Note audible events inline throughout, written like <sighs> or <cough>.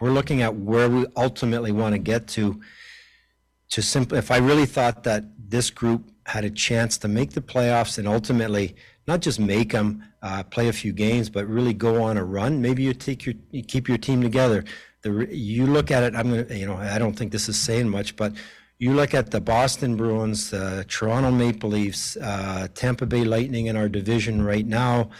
we're looking at where we ultimately want to get to. To simply, if I really thought that this group had a chance to make the playoffs and ultimately not just make them uh, play a few games, but really go on a run, maybe you take your you keep your team together. The you look at it. I'm gonna, you know, I don't think this is saying much, but you look at the Boston Bruins, the Toronto Maple Leafs, uh, Tampa Bay Lightning in our division right now,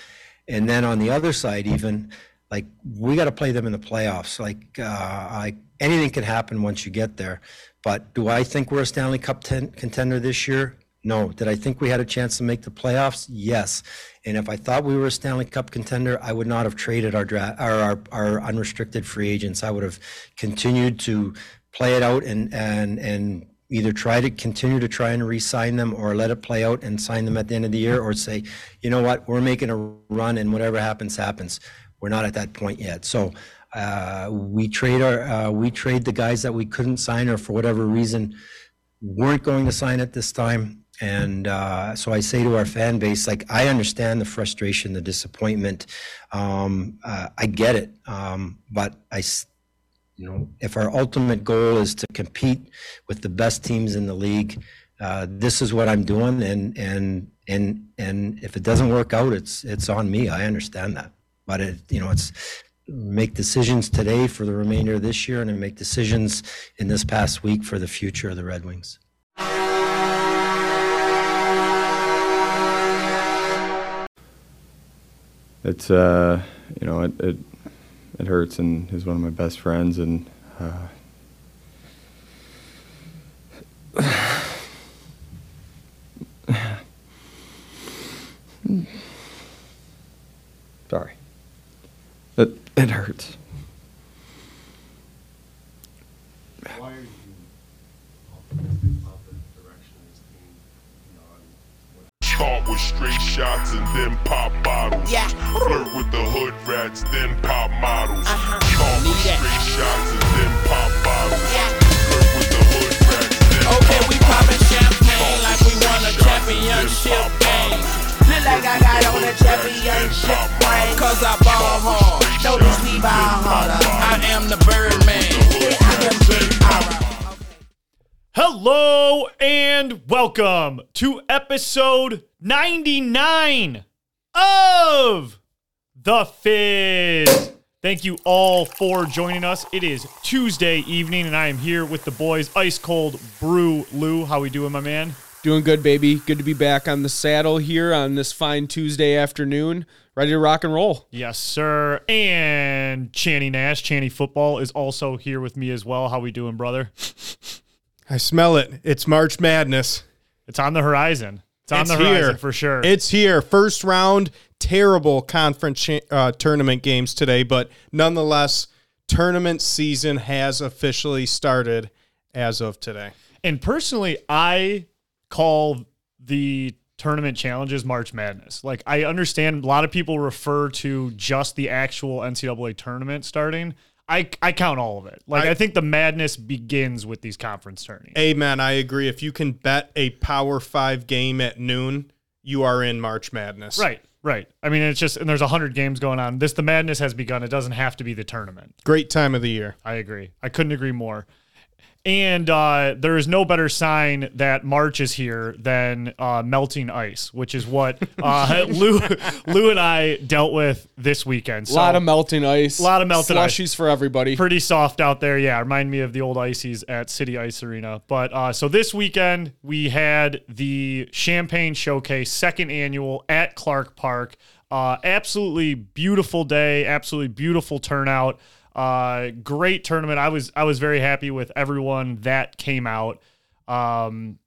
and then on the other side, even like we got to play them in the playoffs. Like, uh, like anything can happen once you get there. But do I think we're a Stanley Cup ten- contender this year? No. Did I think we had a chance to make the playoffs? Yes. And if I thought we were a Stanley Cup contender, I would not have traded our draft, our, our, our unrestricted free agents. I would have continued to play it out and and and either try to continue to try and re-sign them or let it play out and sign them at the end of the year or say, you know what, we're making a run and whatever happens happens. We're not at that point yet. So uh, we trade our uh, we trade the guys that we couldn't sign or for whatever reason weren't going to sign at this time. And uh, so I say to our fan base, like I understand the frustration, the disappointment. Um, uh, I get it, um, but I, you know, if our ultimate goal is to compete with the best teams in the league, uh, this is what I'm doing. And and and and if it doesn't work out, it's it's on me. I understand that, but it, you know, it's make decisions today for the remainder of this year and then make decisions in this past week for the future of the Red Wings. It's uh, you know, it, it it hurts, and he's one of my best friends, and uh, sorry. It it hurts. Why are you optimistic about the direction of this team? You know, and what Caught with straight shots and then pop bottles. Yeah. Flirt with the hood rats, then pop models. Uh-huh. Caught with Need that. straight shots and then pop bottles. Yeah. Flirt with the hood rats, then Okay, pop we poppin' champagne like we won a straight shots and then championship game. bottles. Look like I got on a championship ring. Cause I ball hard. Harder. I am the Birdman. Hello and welcome to episode 99 of The Fizz. Thank you all for joining us. It is Tuesday evening and I am here with the boys Ice Cold Brew Lou. How we doing, my man? Doing good, baby. Good to be back on the saddle here on this fine Tuesday afternoon. Ready to rock and roll. Yes, sir. And Channy Nash, Channy Football is also here with me as well. How we doing, brother? I smell it. It's March Madness. It's on the horizon. It's on It's the horizon here. for sure. It's here. First round, terrible conference cha- uh, tournament games today, but nonetheless, tournament season has officially started as of today. And personally, I call the tournament challenges March Madness. Like I understand a lot of people refer to just the actual NCAA tournament starting. I, I count all of it. Like I, I- think the madness begins with these conference tourneys. Amen. I agree. If you can bet a Power Five game at noon, you are in March Madness. Right, right. I mean, it's just and there's a hundred games going on. This the madness has begun. It doesn't have to be the tournament. Great time of the year. I agree. I couldn't agree more. And uh, there is no better sign that March is here than uh, melting ice, which is what uh, <laughs> Lou, Lou and I dealt with this weekend. A lot of melting ice. A lot of melted ice. Slushies for everybody. pretty soft out there. Yeah, remind me of the old ices at City Ice Arena. But uh, so this weekend we had the Champagne Showcase, second annual at Clark Park. Uh, absolutely beautiful day. Absolutely beautiful turnout. Uh, great tournament. I was I was very happy with everyone that came out. Um,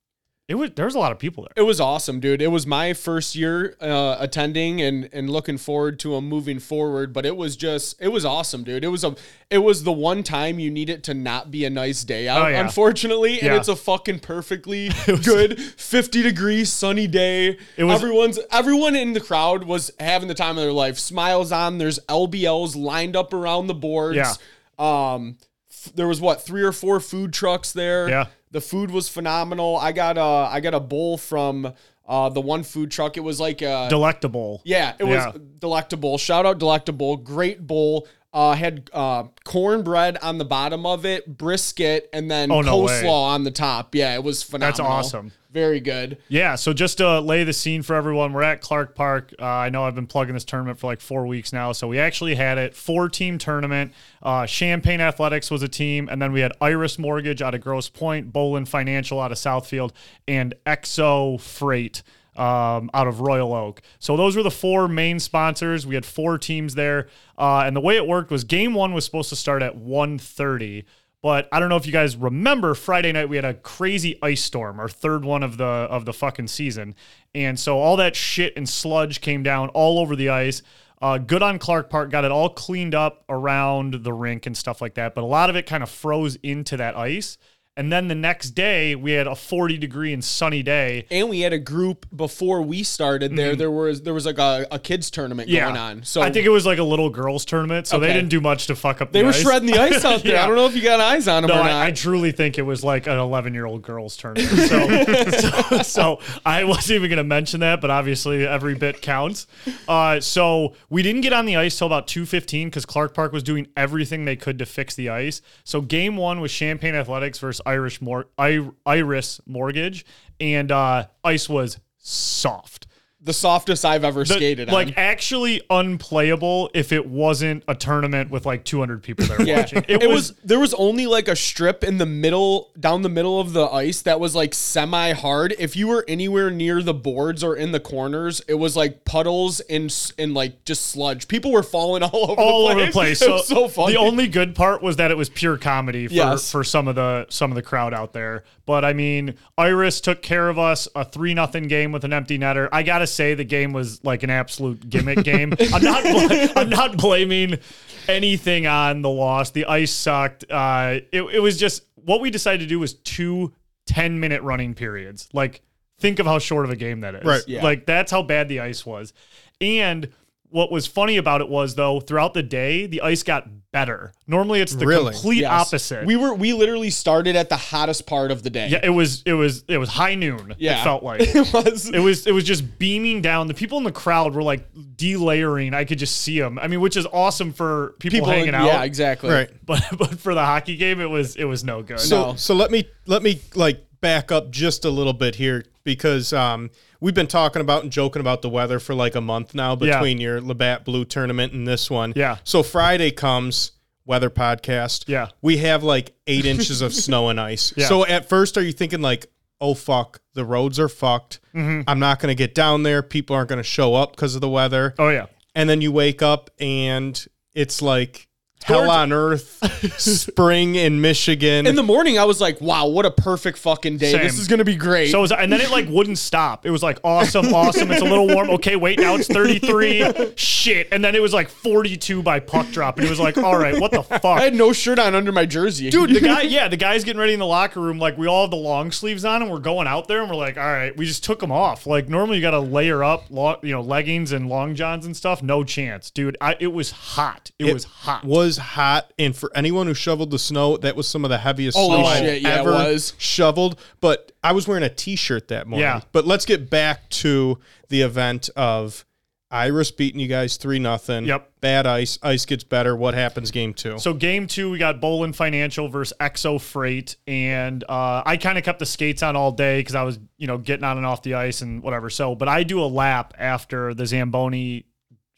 it was there was a lot of people there. It was awesome, dude. It was my first year uh, attending and and looking forward to them moving forward. But it was just it was awesome, dude. It was a it was the one time you need it to not be a nice day out, Oh, yeah. unfortunately. And it's a fucking perfectly <laughs> good fifty degree sunny day. It was- everyone's everyone in the crowd was having the time of their life. Smiles on. There's LBLs lined up around the boards. Yeah. Um, f- there was what three or four food trucks there. Yeah. The food was phenomenal. I got a I got a bowl from uh, the one food truck. It was like a Delectable. yeah, it was Yeah. delectable. Shout out delectable. Great bowl. Uh, had uh, cornbread on the bottom of it, brisket, and then Oh, no way. coleslaw on the top. Yeah, it was phenomenal. That's awesome. Very good. Yeah, so just to lay the scene for everyone, we're at Clark Park. Uh, I know I've been plugging this tournament for like four weeks now. So we actually had it four team tournament. Uh, Champagne Athletics was a team, and then we had Iris Mortgage out of Grosse Pointe, Bolin Financial out of Southfield, and Exo Freight um, out of Royal Oak. So those were the four main sponsors. We had four teams there, uh, and the way it worked was game one was supposed to start at 1.30. But I don't know if you guys remember Friday night we had a crazy ice storm, our third one of the of the fucking season, and so all that shit and sludge came down all over the ice. Uh, good on Clark Park, got it all cleaned up around the rink and stuff like that, but a lot of it kind of froze into that ice. And then the next day we had a 40 degree and sunny day. And we had a group before we started there. There was there was like a, a kids tournament Mm-hmm. Yeah, going on. So I think it was like a little girls tournament, so they didn't do much to fuck up. they the were ice. shredding the ice out <laughs> there. Yeah. I don't know if you got eyes on them No, or not. I, I truly think it was like an 11 year old girls tournament. So, <laughs> so, so I wasn't even going to mention that, but obviously every bit counts. Uh, so we didn't get on the ice till about 2:15 because Clark Park was doing everything they could to fix the ice. So game one was Champagne Athletics versus Irish Mor- I- Iris Mortgage, and uh, ice was soft. The softest I've ever The- skated like on. actually unplayable if it wasn't a tournament with like 200 people there <laughs> Yeah, watching. it, was, there was only like a strip in the middle, down the middle of the ice that was like semi hard. If you were anywhere near the boards or in the corners, it was like puddles and and like just sludge. People were falling <laughs> all over all the place. over the place. <laughs> It So, was so funny. the only good part was that it was pure comedy for, Yes. for some of the some of the crowd out there. But I mean, Iris took care of us a three nothing game with an empty netter. I gotta say the game was like an absolute gimmick game. I'm not bl- <laughs> I'm not blaming anything on the loss. The ice sucked. Uh, it, it was just what we decided to do was two 10 minute running periods. Like think of how short of a game that is. Right. Yeah. Like that's how bad the ice was. And what was funny about it was though, throughout the day, the ice got better. Normally it's the Really? complete Yes. opposite. We were we literally started at the hottest part of the day. yeah, it was it was it was high noon. Yeah. It felt like. <laughs> it was. It was it was just beaming down. The people in the crowd were like delayering. I could just see them. I mean, which is awesome for people, people hanging out. Yeah, exactly. Right. <laughs> But but for the hockey game, it was it was no good. So No. so let me let me like back up just a little bit here because um we've been talking about and joking about the weather for like a month now Yeah. between your Labatt Blue tournament and this one. Yeah. So Friday comes weather podcast. Yeah. We have like eight inches of snow and <laughs> ice. Yeah. So at first are you thinking like, oh fuck, the roads are fucked. Mm-hmm. I'm not gonna get down there. People aren't gonna show up because of the weather. oh yeah. And then you wake up and it's like hell Towards- on earth, <laughs> spring in Michigan. In the morning, I was like, "Wow, what a perfect fucking day! Same. This is gonna be great." So it was, and then it like wouldn't stop. It was like awesome, awesome. It's a little warm. Okay, wait, now it's 33. Shit. And then it was like 42 by puck drop. And it was like, all right, what the fuck? I had no shirt on under my jersey, Dude, the guy, <laughs> yeah, the guy's getting ready in the locker room. Like, we all have the long sleeves on, and we're going out there, and we're like, all right, we just took them off. Like, normally you got to layer up, lo- you know, leggings and long johns and stuff. No chance, dude. I, it was hot. It, was hot. was hot, and for anyone who shoveled the snow, that was some of the heaviest Holy snow I've shit, yeah, it ever was. shoveled. But I was wearing a t-shirt that morning. Yeah. But let's get back to the event of Iris beating you guys three nothing. Yep. Bad ice. Ice gets better. What happens game two? So game two, we got Bolin Financial versus Exo Freight, and uh, I kind of kept the skates on all day because I was, you know, getting on and off the ice and whatever. So, but I do a lap after the Zamboni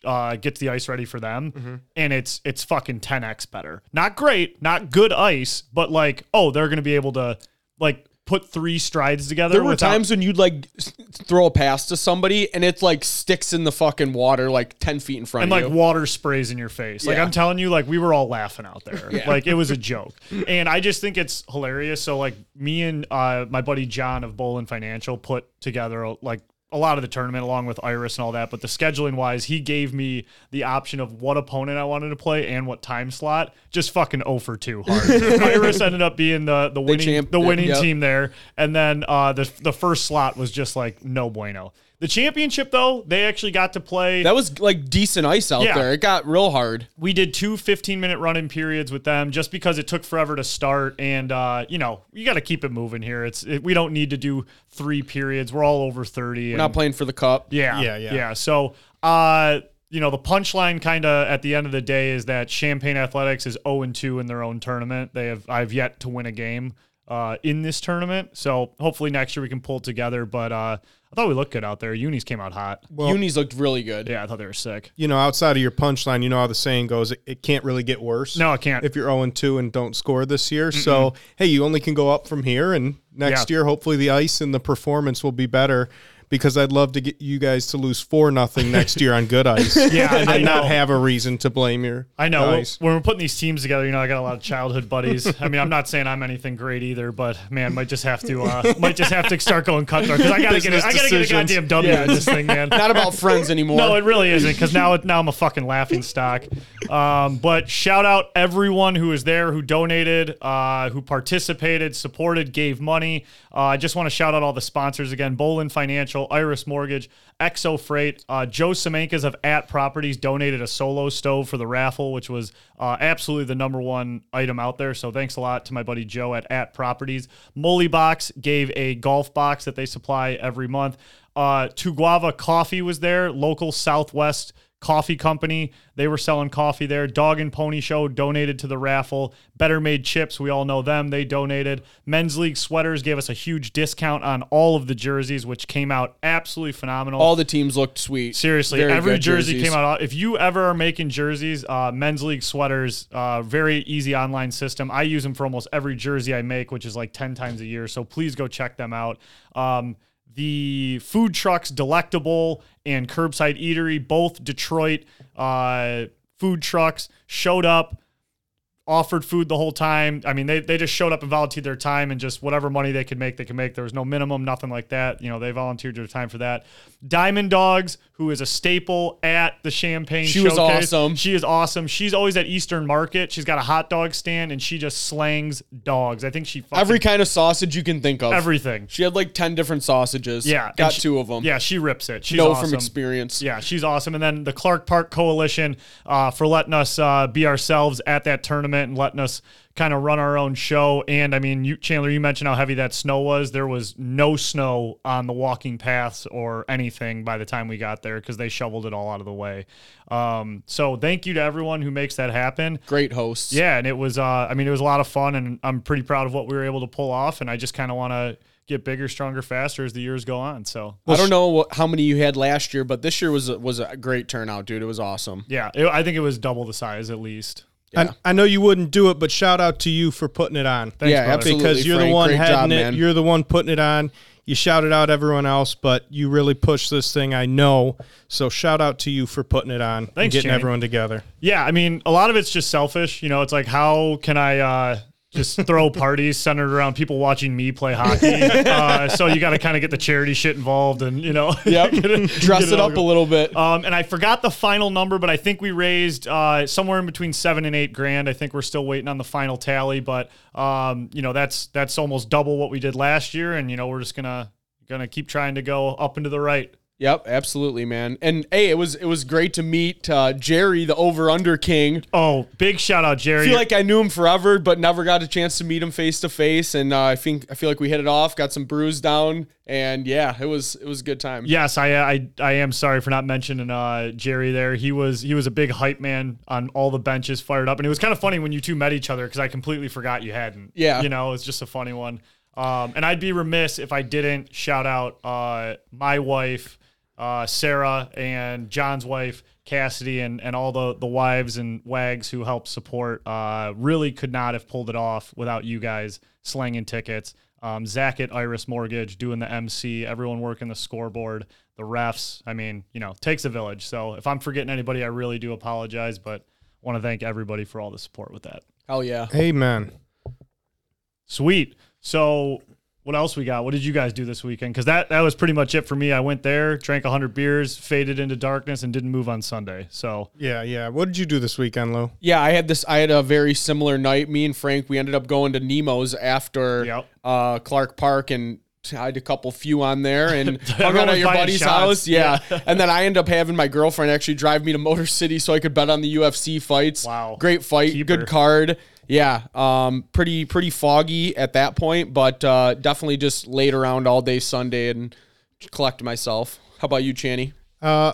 uh, gets the ice ready for them, and it's it's fucking 10x better. Not great, not good ice, but like, oh, they're gonna be able to like put three strides together. There were without- times when you'd like throw a pass to somebody and it like sticks in the fucking water like ten feet in front and of like you. water sprays in your face. Like Yeah. I'm telling you, like we were all laughing out there. Yeah. Like it was a joke. <laughs> and I just think it's hilarious. So like me and uh, my buddy John of Bolin Financial put together like a lot of the tournament along with Iris and all that. But the scheduling wise, he gave me the option of what opponent I wanted to play and what time slot. Just fucking 0 for 2 hard. <laughs> Iris ended up being the the winning champ- the winning yep. team there. And then uh, the the first slot was just like no bueno. The championship though, they actually got to play that was like decent ice out Yeah. there. It got real hard. we did two 15 minute running periods with them just because it took forever to start and uh, you know you got to keep it moving here it's it, we don't need to do three periods we're all over 30 We're not playing for the cup. yeah Yeah, yeah. yeah so uh you know, the punchline kind of at the end of the day is that Champagne Athletics is 0 2 in their own tournament. They have I've yet to win a game uh, in this tournament. So hopefully next year we can pull it together. But uh, I thought we looked good out there. Unis came out hot. Unis looked really good. Yeah, I thought they were sick. You know, outside of your punchline, you know how the saying goes, it, it can't really get worse. No, it can't. If you're 0 2 and don't score this year. So, hey, you only can go up from here. And next Yeah. year, hopefully, the ice and the performance will be better because I'd love to get you guys to lose 4 nothing next year on good ice. <laughs> Yeah, And then not have a reason to blame your I know when- when we're putting these teams together. You know, I got a lot of childhood buddies. I mean, I'm not saying I'm anything great either, but man, might just have to uh, <laughs> might just have to start going cutthroat because I gotta get a, Business I gotta get a goddamn W in this thing, man. Not about friends anymore. No, it really isn't because now now I'm a fucking laughing stock. Um, but shout out everyone who was there, who donated, uh, who participated, supported, gave money. Uh, I just want to shout out all the sponsors again: Bolin Financial, Iris Mortgage, Exo Freight, uh, Joe Semenkas of At Properties donated a solo stove for the raffle, which was uh, absolutely the number one item out there. So thanks a lot to my buddy Joe at At Properties. Molly Box gave a golf box that they supply every month. Uh, Tuguava Coffee was there, local Southwest coffee company. They were selling coffee there. Dog and Pony Show donated to the raffle. Better Made Chips, we all know them. They donated. Men's League Sweaters gave us a huge discount on all of the jerseys, which came out absolutely phenomenal. All the teams looked sweet. Seriously, Very every jersey jerseys. came out. If you ever are making jerseys, uh, men's league sweaters, uh, very easy online system. I use them for almost every jersey I make, which is like 10 times a year. So please go check them out. Um, the food trucks, Delectable and Curbside Eatery, both Detroit uh, food trucks, showed up offered food the whole time. I mean, they, they just showed up and volunteered their time and just whatever money they could make, they could make. There was no minimum, nothing like that. You know, they volunteered their time for that. Diamond Dogs, who is a staple at the Champagne She was awesome. She is awesome. She's always at Eastern Market. She's got a hot dog stand and she just slangs dogs. I think she fucking Every kind of sausage you can think of. everything. She had like 10 different sausages. Yeah, Got she- two of them. Yeah, she rips it. She's know awesome. from experience. Yeah, she's awesome. And then the Clark Park Coalition uh, for letting us uh, be ourselves at that tournament and letting us kind of run our own show. And I mean, you, Chandler, you mentioned how heavy that snow was. There was no snow on the walking paths or anything by the time we got there because they shoveled it all out of the way. Um, so thank you to everyone who makes that happen. Great hosts. Yeah, and it was uh I mean it was a lot of fun and I'm pretty proud of what we were able to pull off and I just kind of want to get bigger, stronger, faster as the years go on. So I don't know what, how many you had last year, but this year was a, was a great turnout, dude. It was awesome. yeah, it, I think it was double the size at least. I, I know you wouldn't do it, but shout out to you for putting it on. Thanks, yeah, brother. absolutely. because you're the one Great heading job, it. man. You're the one putting it on. You shouted out everyone else, but you really pushed this thing. I know. So shout out to you for putting it on and Thanks, getting Channing. everyone together. Yeah, I mean, a lot of it's just selfish. You know, it's like how can I uh, just throw parties centered around people watching me play hockey? <laughs> Uh, so you got to kind of get the charity shit involved, and you know, <laughs> Yep. it- Dress it all up a little bit. Um, and I forgot the final number, but I think we raised uh, somewhere in between seven and eight grand. I think we're still waiting on the final tally, but um, you know that's that's almost double what we did last year, and you know we're just gonna gonna keep trying to go up and to the right. Yep, absolutely, man. And hey, it was it was great to meet uh, Jerry, the over under king. Oh, big shout out, Jerry! I feel like I knew him forever, but never got a chance to meet him face to face. And uh, I think I feel like we hit it off, got some brews down, and yeah, it was it was a good time. Yes, I, I I am sorry for not mentioning uh, Jerry there. He was he was a big hype man on all the benches, fired up, and it was kind of funny when you two met each other because I completely forgot you hadn't. Yeah. you know, it's just a funny one. Um, and I'd be remiss if I didn't shout out uh, my wife, uh, Sarah, and John's wife, Cassidy, and and all the the wives and wags who helped support. Uh, really could not have pulled it off without you guys slanging tickets. Um, Zach at Iris Mortgage doing the MC, everyone working the scoreboard, the refs. I mean, you know, takes a village. So if I'm forgetting anybody, I really do apologize, but want to thank everybody for all the support with that. Hell yeah. Amen. Sweet. So what else we got? What did you guys do this weekend? Because that that was pretty much it for me. I went there, drank hundred beers, faded into darkness, and didn't move on Sunday. So Yeah, yeah. What did you do this weekend, Lou? Yeah, I had this. I had a very similar night. Me and Frank, we ended up going to Nemo's after Yep. uh, Clark Park, and I had a couple few on there, and <laughs> hung Everyone out was at your buddy's shots. house. Yeah, <laughs> and then I ended up having my girlfriend actually drive me to Motor City so I could bet on the UFC fights. Wow. great fight, Keeper. good card. Yeah, um, pretty pretty foggy at that point, but uh, definitely just laid around all day Sunday and collected myself. How about you, Channy? Uh,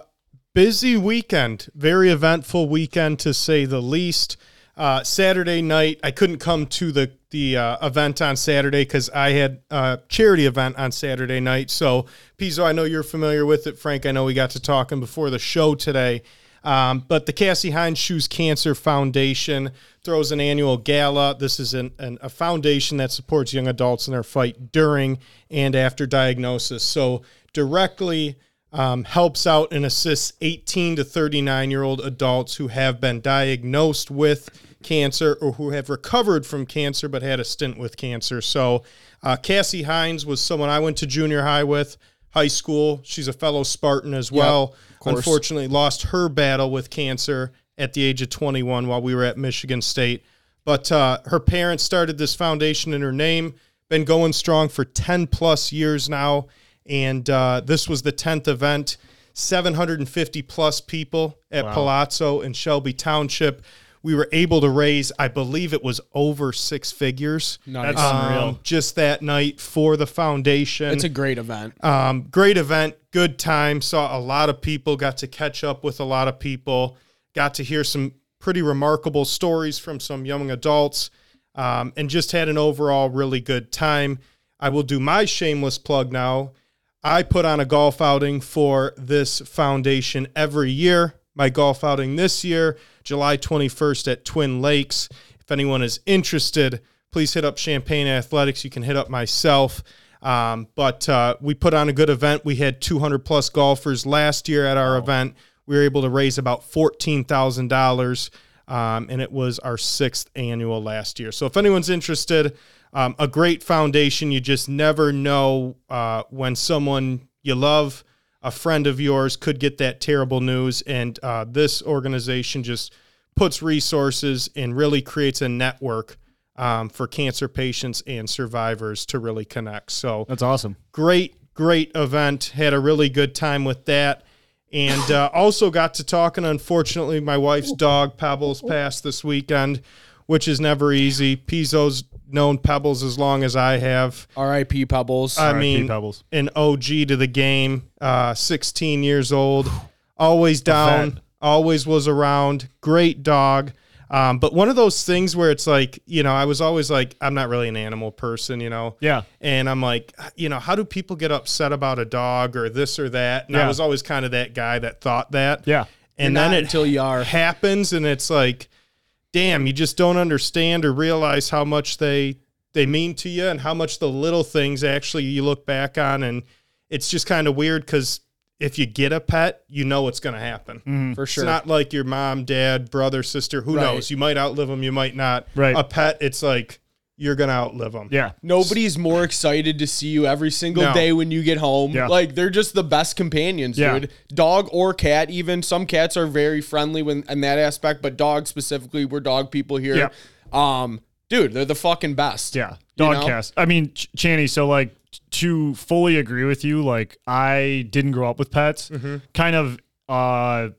busy weekend, very eventful weekend to say the least. Uh, Saturday night, I couldn't come to the the uh, event on Saturday because I had a charity event on Saturday night. So, Pizzo, I know you're familiar with it. Frank, I know we got to talking before the show today. Um, but the Cassie Hines Shoes Cancer Foundation throws an annual gala. This is an, an, a foundation that supports young adults in their fight during and after diagnosis. So, directly um, helps out and assists 18 to 39 year old adults who have been diagnosed with cancer or who have recovered from cancer but had a stint with cancer. So, uh, Cassie Hines was someone I went to junior high with, high school. She's a fellow Spartan as well. course. Unfortunately, lost her battle with cancer at the age of 21 while we were at Michigan State. But uh, her parents started this foundation in her name, been going strong for 10 plus years now. And uh, this was the 10th event. 750 plus people at Palazzo in Shelby Township. We were able to raise, I believe it was over six figures. Nice. That's unreal. Um, just that night for the foundation. It's a great event. Um, great event, good time. Saw a lot of people, got to catch up with a lot of people, got to hear some pretty remarkable stories from some young adults, um, and just had an overall really good time. I will do my shameless plug now. I put on a golf outing for this foundation every year. My golf outing this year, July 21st at Twin Lakes. If anyone is interested, please hit up Champagne Athletics. You can hit up myself. Um, but uh, we put on a good event. We had 200 plus golfers last year at our event. We were able to raise about $14,000, um, and it was our sixth annual last year. So if anyone's interested, um, a great foundation. You just never know uh, when someone you love, a friend of yours, could get that terrible news. And uh, this organization just puts resources and really creates a network um, for cancer patients and survivors to really connect. So That's awesome. great, great event. Had a really good time with that. And uh, also got to talking. Unfortunately, my wife's dog Pebbles passed this weekend, which is never easy. Pizzo's known Pebbles as long as I have. R.I.P. Pebbles. I R.I.P. mean, Pebbles. an OG to the game. Uh, 16 years old, <sighs> always down, always was around. Great dog. Um, but one of those things where it's like, you know, I was always like, I'm not really an animal person, you know. Yeah. And I'm like, you know, how do people get upset about a dog or this or that? And I was always kind of that guy that thought that. Yeah. And You're then it until you are. happens and it's like, damn, you just don't understand or realize how much they they mean to you and how much the little things actually you look back on and it's just kind of weird because if you get a pet, you know what's going to happen. Mm-hmm. for sure. It's not like your mom, dad, brother, sister. Who Right. knows? You might outlive them. You might not. Right. A pet, it's like you're going to outlive them. Yeah. Nobody's more excited to see you every single No. day when you get home. Yeah. Like they're just the best companions, Yeah. dude. Dog or cat, even some cats are very friendly when in that aspect, but dogs specifically, we're dog people here. Yeah. Um, dude, they're the fucking best. Yeah, You dog know? cast. I mean, Ch- Channy. So like to fully agree with you, like I didn't grow up with pets. Mm-hmm. Kind of, uh,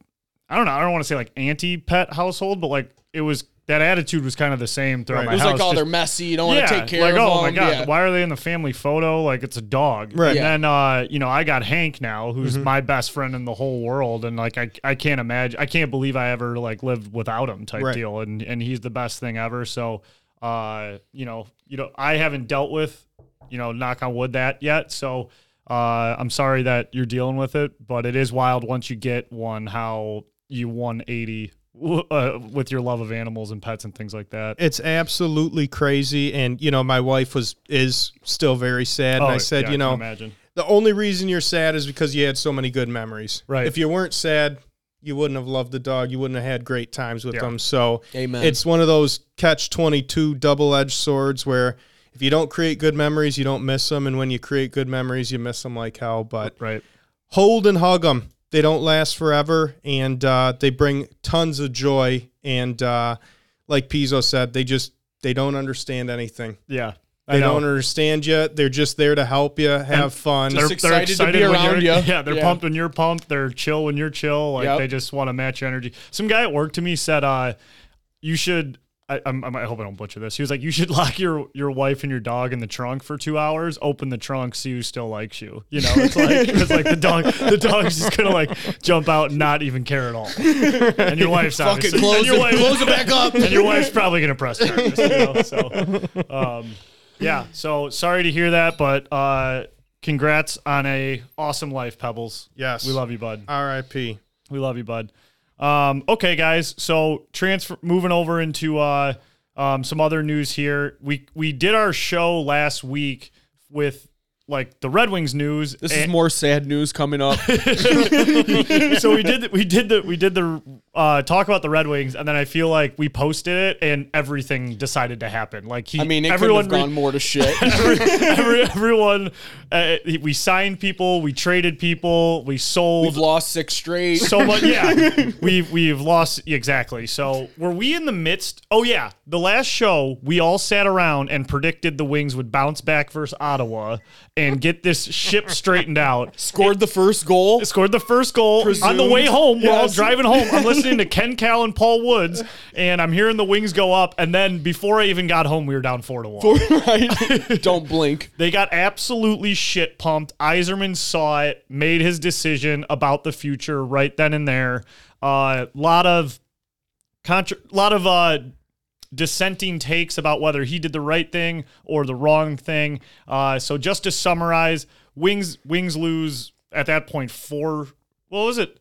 I don't know. I don't want to say like anti-pet household, but like it was that attitude was kind of the same throughout Right. my It was house. like, oh, just- they're messy. You don't want to take care like, of oh them. my god, Yeah. why are they in the family photo? Like it's a dog, Right. And Yeah. then uh, you know, I got Hank now, who's Mm-hmm. my best friend in the whole world, and like I, I can't imagine, I can't believe I ever like lived without him type Right. deal, and and he's the best thing ever. So, uh, you know, you know, I haven't dealt with, you know, knock on wood that yet. So, uh, I'm sorry that you're dealing with it, but it is wild once you get one how you 180 uh, with your love of animals and pets and things like that. It's absolutely crazy. And, you know, my wife was, is still very sad. and I said, Oh, yeah, you know, imagine. the only reason you're sad is because you had so many good memories. Right. If you weren't sad, you wouldn't have loved the dog. You wouldn't have had great times with Yeah. them. So Amen. it's one of those catch 22 double edged swords where if you don't create good memories, you don't miss them. And when you create good memories, you miss them like hell. But Right. hold and hug them. They don't last forever, and uh, they bring tons of joy. And uh, like Pizzo said, they just they don't understand anything. Yeah. I They know. don't understand you. They're just there to help you, have fun. Just excited to be around you're- <laughs> Yeah, they're Yeah. pumped when you're pumped. They're chill when you're chill. Like Yep. they just want to match your energy. Some guy at work to me said, uh, you should I, I'm, I'm- hope I don't butcher this. He was like, you should <laughs> lock your your wife and your dog in the trunk for two hours. Open the trunk, see who still likes you. You know, it's like <laughs> it's like the dog the dog's just gonna like jump out and not even care at all. And your wife's Fucking obviously close and your it, wife- close it back up. and your wife's probably gonna press charges. You know? So, um, yeah. So sorry to hear that, but uh, congrats on a awesome life, Pebbles. Yes. we love you, bud. R.I.P. We love you, bud. Um, okay, guys. So transfer moving over into uh, um, some other news here. We we did our show last week with like the Red Wings news. This is more sad news coming up. <laughs> so we did we did the we did the uh, talk about the Red Wings, and then I feel like we posted it, and everything decided to happen. Like he, I mean, it everyone have re- gone more to shit. <laughs> every, every, everyone, uh, we signed people, we traded people, we sold We've lost six straight. so much. <laughs> Yeah, we've we've lost exactly. So were we in the midst? Oh yeah, the last show we all sat around and predicted the Wings would bounce back versus Ottawa and get this ship straightened out. Scored the first goal. Scored the first goal on the way Presumed. home. We're all driving home. I'm listening to Ken Kal and Paul Woods, and I'm hearing the Wings go up. And then before I even got home, we were down four to one. <laughs> right? Don't blink. <laughs> They got absolutely shit pumped. Yzerman saw it, made his decision about the future right then and there. A uh, lot of contra- lot of uh, dissenting takes about whether he did the right thing or the wrong thing. Uh, so just to summarize, Wings Wings lose at that point four. What was it?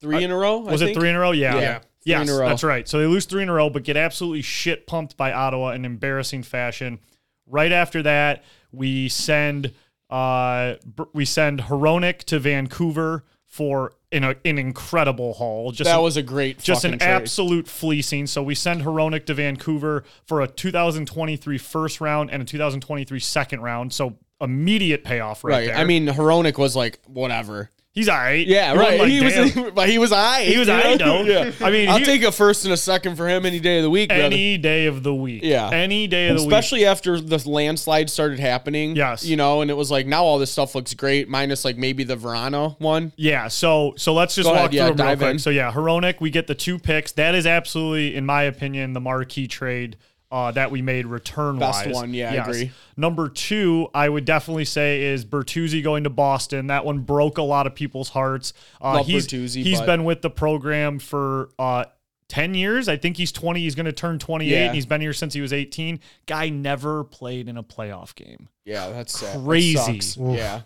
Three in a row. I Was it three in a row? Yeah. Yeah. Three Yes, in a row. that's right. So they lose three in a row, but get absolutely shit pumped by Ottawa in embarrassing fashion. Right after that, we send uh we send Hronek to Vancouver for in a, an incredible haul. Just That an- was a great, just an trade. absolute fleecing. So we send Hronek to Vancouver for a 2023 first round and a 2023 second round. So immediate payoff right, Right. there. I mean, Hronek was like whatever. He's all right. Yeah, He right. wasn't he like, was, <laughs> but he was I. He was aight, though. Yeah. I mean, I'll he- take a first and a second for him any day of the week, brother. any day of the week. Yeah. Any day of the week. Especially after the landslide started happening. Yes. You know, and it was like now all this stuff looks great, minus like maybe the Vrana one. Yeah, so so let's just Go walk ahead, yeah, through them real quick. in. So yeah, Hronek, we get the two picks. That is absolutely, in my opinion, the marquee trade uh, that we made return wise. Best one, yeah, I agree. Number two, I would definitely say is Bertuzzi going to Boston. That one broke a lot of people's hearts. Uh, Love he's Bertuzzi, he's but- been with the program for uh, 10 years. I think he's 20. He's going to turn 28. Yeah. and He's been here since he was 18. Guy never played in a playoff game. Yeah, that's sad. That Crazy. sucks. Yeah.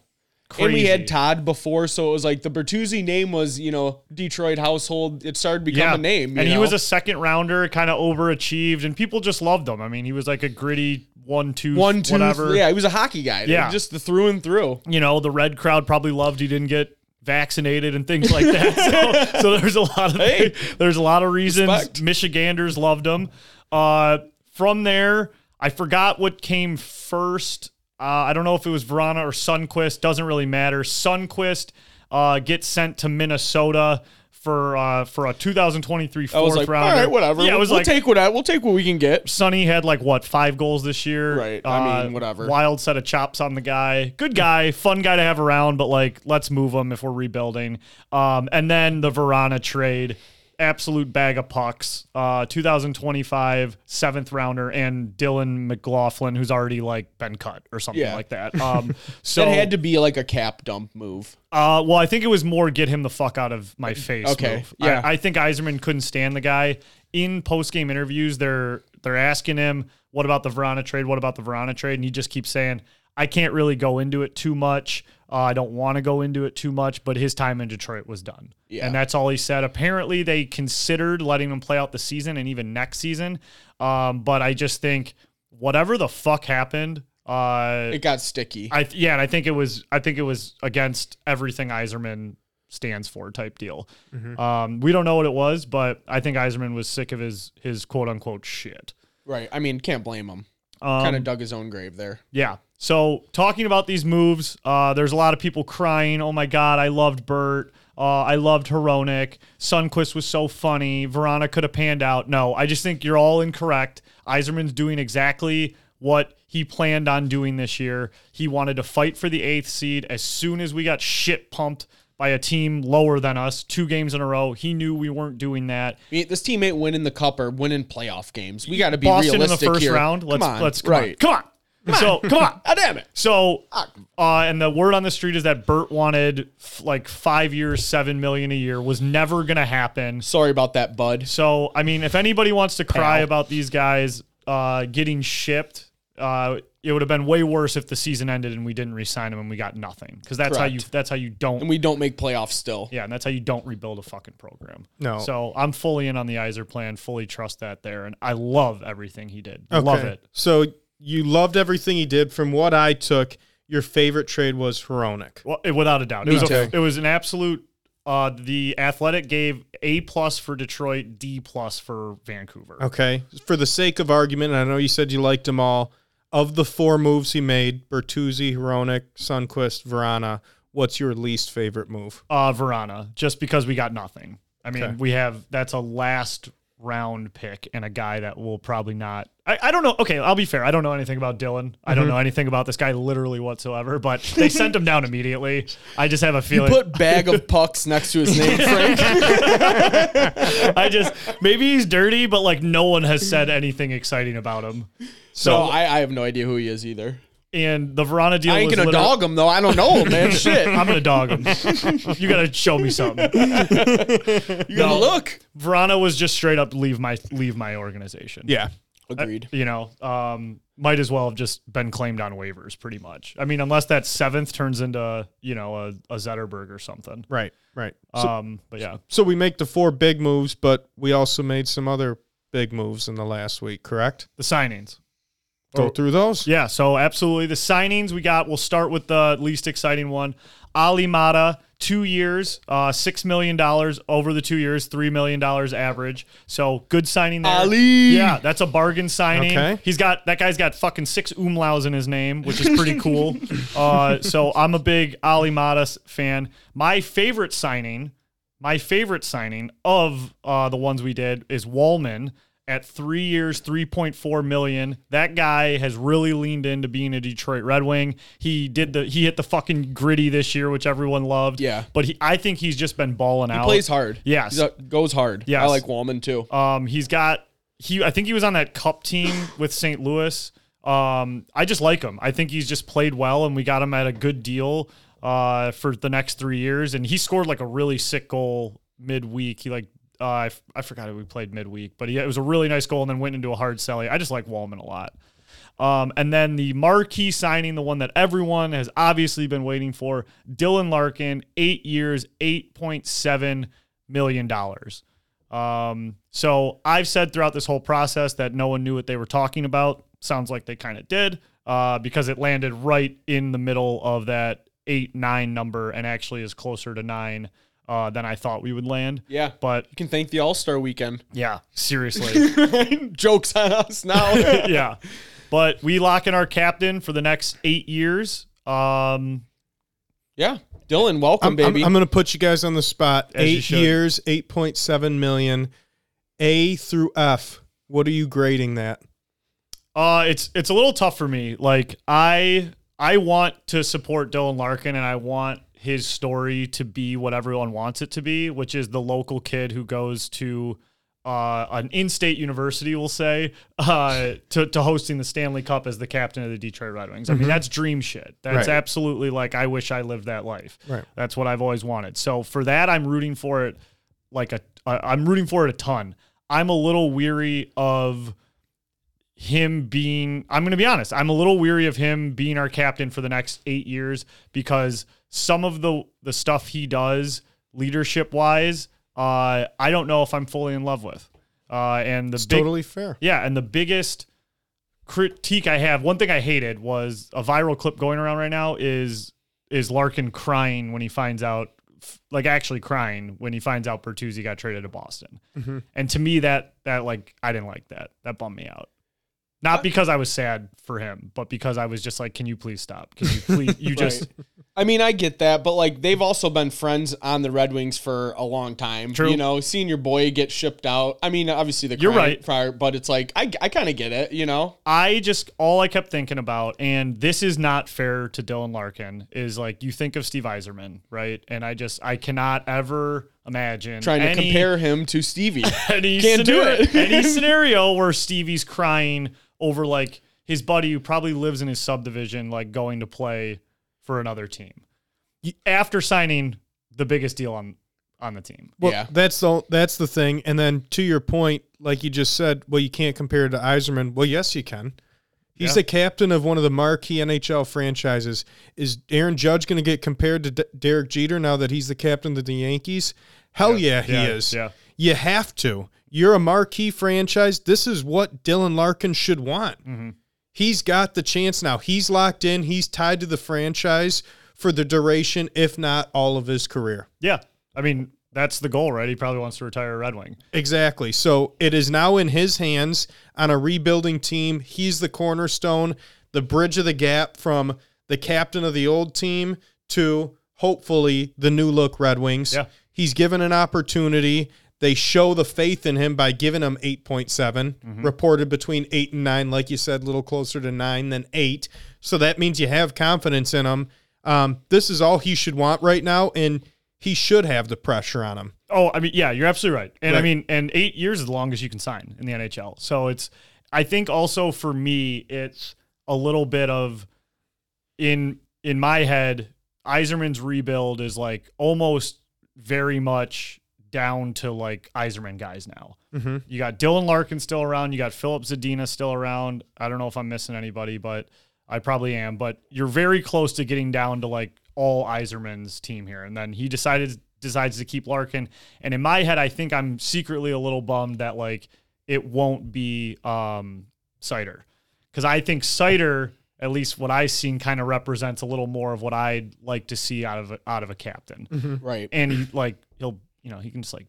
Crazy. And we had Todd before, so it was like the Bertuzzi name was, you know, Detroit household. It started to become a name. you and he was a second rounder, kind of overachieved, and people just loved him. I mean, he was like a gritty one, two, one, two, whatever. Yeah, he was a hockey guy. Yeah. just the through and through. You know, the red crowd probably loved he didn't get vaccinated and things like that. <laughs> so, so there's a lot of Hey. <laughs> there's a lot of reasons Respect. Michiganders loved him. Uh, from there, I forgot what came first. Uh, I don't know if it was Vrana or Sundqvist. Doesn't really matter. Sundqvist uh, gets sent to Minnesota for uh, for a 2023 I fourth was like, rounder. all right, whatever. Yeah, it we'll, was we'll like take what I, we'll take what we can get. Sonny had like what five goals this year. Right. I mean, whatever. Wild set of chops on the guy. Good guy, fun guy to have around, but like let's move him if we're rebuilding. Um, and then the Vrana trade, absolute bag of pucks. Uh, 2025 seventh rounder and Dylan McLaughlin, who's already like been cut or something Yeah. like that. <laughs> Um, so That had to be like a cap dump move. uh, well, I think it was more get him the fuck out of my face. Okay, move. yeah. I, I think Yzerman couldn't stand the guy. In post game interviews, they're they're asking him, "What about the Vrana trade? What about the Vrana trade?" And he just keeps saying, "I can't really go into it too much. Uh, I don't want to go into it too much." But his time in Detroit was done, Yeah. and that's all he said. Apparently, they considered letting him play out the season and even next season. Um, but I just think whatever the fuck happened. Uh, It got sticky. I th- yeah, and I think it was I think it was against everything Yzerman stands for type deal. Um, we don't know what it was, but I think Yzerman was sick of his his quote unquote shit. right. I mean, can't blame him. Um, kind of dug his own grave there. yeah. So talking about these moves, uh, there's a lot of people crying. Oh my god, I loved Bert. Uh, I loved Hronek. Sundqvist was so funny. Vrana could have panned out. No, I just think you're all incorrect. Yzerman's doing exactly what he planned on doing this year. He wanted to fight for the eighth seed. As soon as we got shit pumped by a team lower than us two games in a row. He knew we weren't doing that. I mean, this team ain't winning the cup or winning playoff games. We got to be Boston in the realistic first here. round. Let's come on, let's come right. on. Come on. So come on. Ah, damn it. So, uh, and the word on the street is that Bert wanted f- like five years, seven million a year. Was never gonna happen. Sorry about that, bud. So, I mean, if anybody wants to cry Pal. about these guys uh, getting shipped, uh, it would have been way worse if the season ended and we didn't re-sign him and we got nothing. Because that's how you that's how you don't And we don't make playoffs still. yeah, and that's how you don't rebuild a fucking program. No. So I'm fully in on the Iser plan, fully trust that there, and I love everything he did. Love it. So you loved everything he did. From what I took, your favorite trade was Hronek. Well, it- without a doubt, it Me was a, it was an absolute. Uh, the Athletic gave A plus for Detroit, D plus for Vancouver. Okay. For the sake of argument, and I know you said you liked them all. Of the four moves he made, Bertuzzi, Hronek, Sundqvist, Vrana, what's your least favorite move? Uh, Vrana, just because we got nothing. I mean, Okay. we have that's a last round pick and a guy that will probably not. I, I don't know. Okay, I'll be fair. I don't know anything about Dylan. I Mm-hmm. don't know anything about this guy literally whatsoever. But they sent him down immediately. I just have a You feeling. put bag of pucks next to his <laughs> name, Frank. <laughs> I just maybe he's dirty, but like no one has said anything exciting about him. So I, I have no idea who he is either. And the Vrana deal I ain't was gonna dog him though. I don't know him, man. <laughs> Shit. I'm gonna dog him. you gotta show me something. You gotta look. Vrana was just straight up leave my leave my organization. Yeah. Agreed. You know, um, might as well have just been claimed on waivers, pretty much. I mean, unless that seventh turns into you know a, a Zetterberg or something. Right. Right. So, Um, but yeah, so we make the four big moves, but we also made some other big moves in the last week, correct? the signings. Go through those. Yeah, so absolutely. The signings we got, we'll start with the least exciting one. Olli Määttä, two years, uh, $6 million over the two years, $3 million average. So good signing there. Olli. Yeah, that's a bargain signing. Okay. He's got, that guy's got fucking six umlauts in his name, which is pretty <laughs> cool. uh, so I'm a big Olli Määttä fan. My favorite signing, my favorite signing of uh, the ones we did is Walman at three years, 3.4 million. That guy has really leaned into being a Detroit Red Wing. He did the he hit the fucking gritty this year, which everyone loved. Yeah. But he I think he's just been balling out. He out. plays hard. Yes. A- goes hard. Yes. I like Walman too. Um, he's got he. I think he was on that Cup team <coughs> with St. Louis. Um, I just like him. I think he's just played well, and we got him at a good deal uh, for the next three years. And he scored like a really sick goal midweek. He like uh, I, f- I forgot we played midweek, but he, it was a really nice goal, and then went into a hard selling. I just like Walman a lot. Um, and then the marquee signing, the one that everyone has obviously been waiting for, Dylan Larkin, eight years, eight point seven million dollars. Um, so I've said throughout this whole process that no one knew what they were talking about. Sounds like they kind of did, uh, because it landed right in the middle of that eight nine number, and actually is closer to nine uh, than I thought we would land. Yeah. But You can thank the All Star Weekend. yeah, seriously. <laughs> Jokes on us now. <laughs> yeah. But we lock in our captain for the next eight years. Um, yeah. Dylan, welcome, I'm, baby. I'm, going to put you guys on the spot. As Eight years, 8.7 million. A through F. What are you grading that? uh, it's it's a little tough for me. Like I I want to support Dylan Larkin, and I want his story to be what everyone wants it to be, which is the local kid who goes to uh, an in-state university, we'll say, uh, to, to hosting the Stanley Cup as the captain of the Detroit Red Wings. I mean, that's dream shit. That's Right. absolutely like I wish I lived that life. Right. That's what I've always wanted. So for that, I'm rooting for it. Like a, I- I'm rooting for it a ton. I'm a little weary of him being I'm going to be honest. I'm a little weary of him being our captain for the next 8 years because some of the the stuff he does leadership wise, uh I don't know if I'm fully in love with. Uh and the It's big totally fair. yeah, and the biggest critique I have, one thing I hated was a viral clip going around right now is is Larkin crying when he finds out like actually crying when he finds out Bertuzzi got traded to Boston. And to me that that like I didn't like that. That bummed me out. Not because I was sad for him, but because I was just like, can you please stop? Can you please <laughs> you just I mean, I get that, but like they've also been friends on the Red Wings for a long time. True. You know, seeing your boy get shipped out. I mean, obviously the You're right. part, but it's like I, I kind of get it. You know, I just all I kept thinking about, and this is not fair to Dylan Larkin, is like you think of Steve Yzerman, right? And I just I cannot ever imagine trying to any- compare him to Stevie. <laughs> Can't do it. any <laughs> scenario where Stevie's crying over like his buddy who probably lives in his subdivision, like going to play for another team after signing the biggest deal on on the team. Well, Yeah. that's the that's the thing. And then to your point, like you just said, well, you can't compare it to Yzerman. Well, yes, you can. He's Yeah. the captain of one of the marquee NHL franchises. Is Aaron Judge going to get compared to D- Derek Jeter now that he's the captain of the Yankees? Hell yeah, he Yeah, is. yeah. You have to. You're a marquee franchise. This is what Dylan Larkin should want. Mm-hmm. He's got the chance now. He's locked in. He's tied to the franchise for the duration, if not all of his career. Yeah, I mean that's the goal, right? He probably wants to retire a Red Wing. Exactly. So it is now in his hands on a rebuilding team. He's the cornerstone, the bridge of the gap from the captain of the old team to hopefully the new look Red Wings. Yeah. He's given an opportunity. They show the faith in him by giving him 8.7, reported between 8 and 9, like you said, a little closer to 9 than 8. So that means you have confidence in him. Um, this is all he should want right now, and he should have the pressure on him. Oh, I mean, yeah, you're absolutely right. And I mean, and eight years is the longest you can sign in the NHL. So it's, I think also for me, it's a little bit of in in my head, Yzerman's rebuild is like almost very much down to like Yzerman guys now. Mm-hmm. You got Dylan Larkin still around. You got Filip Zadina still around. I don't know if I'm missing anybody, but I probably am. But you're very close to getting down to like all Yzerman's team here. And then he decided decides to keep Larkin. And in my head, I think I'm secretly a little bummed that like it won't be um Seider. Because I think Seider, at least what I've seen, kind of represents a little more of what I'd like to see out of a, out of a captain. right? And he like he'll you know he can just like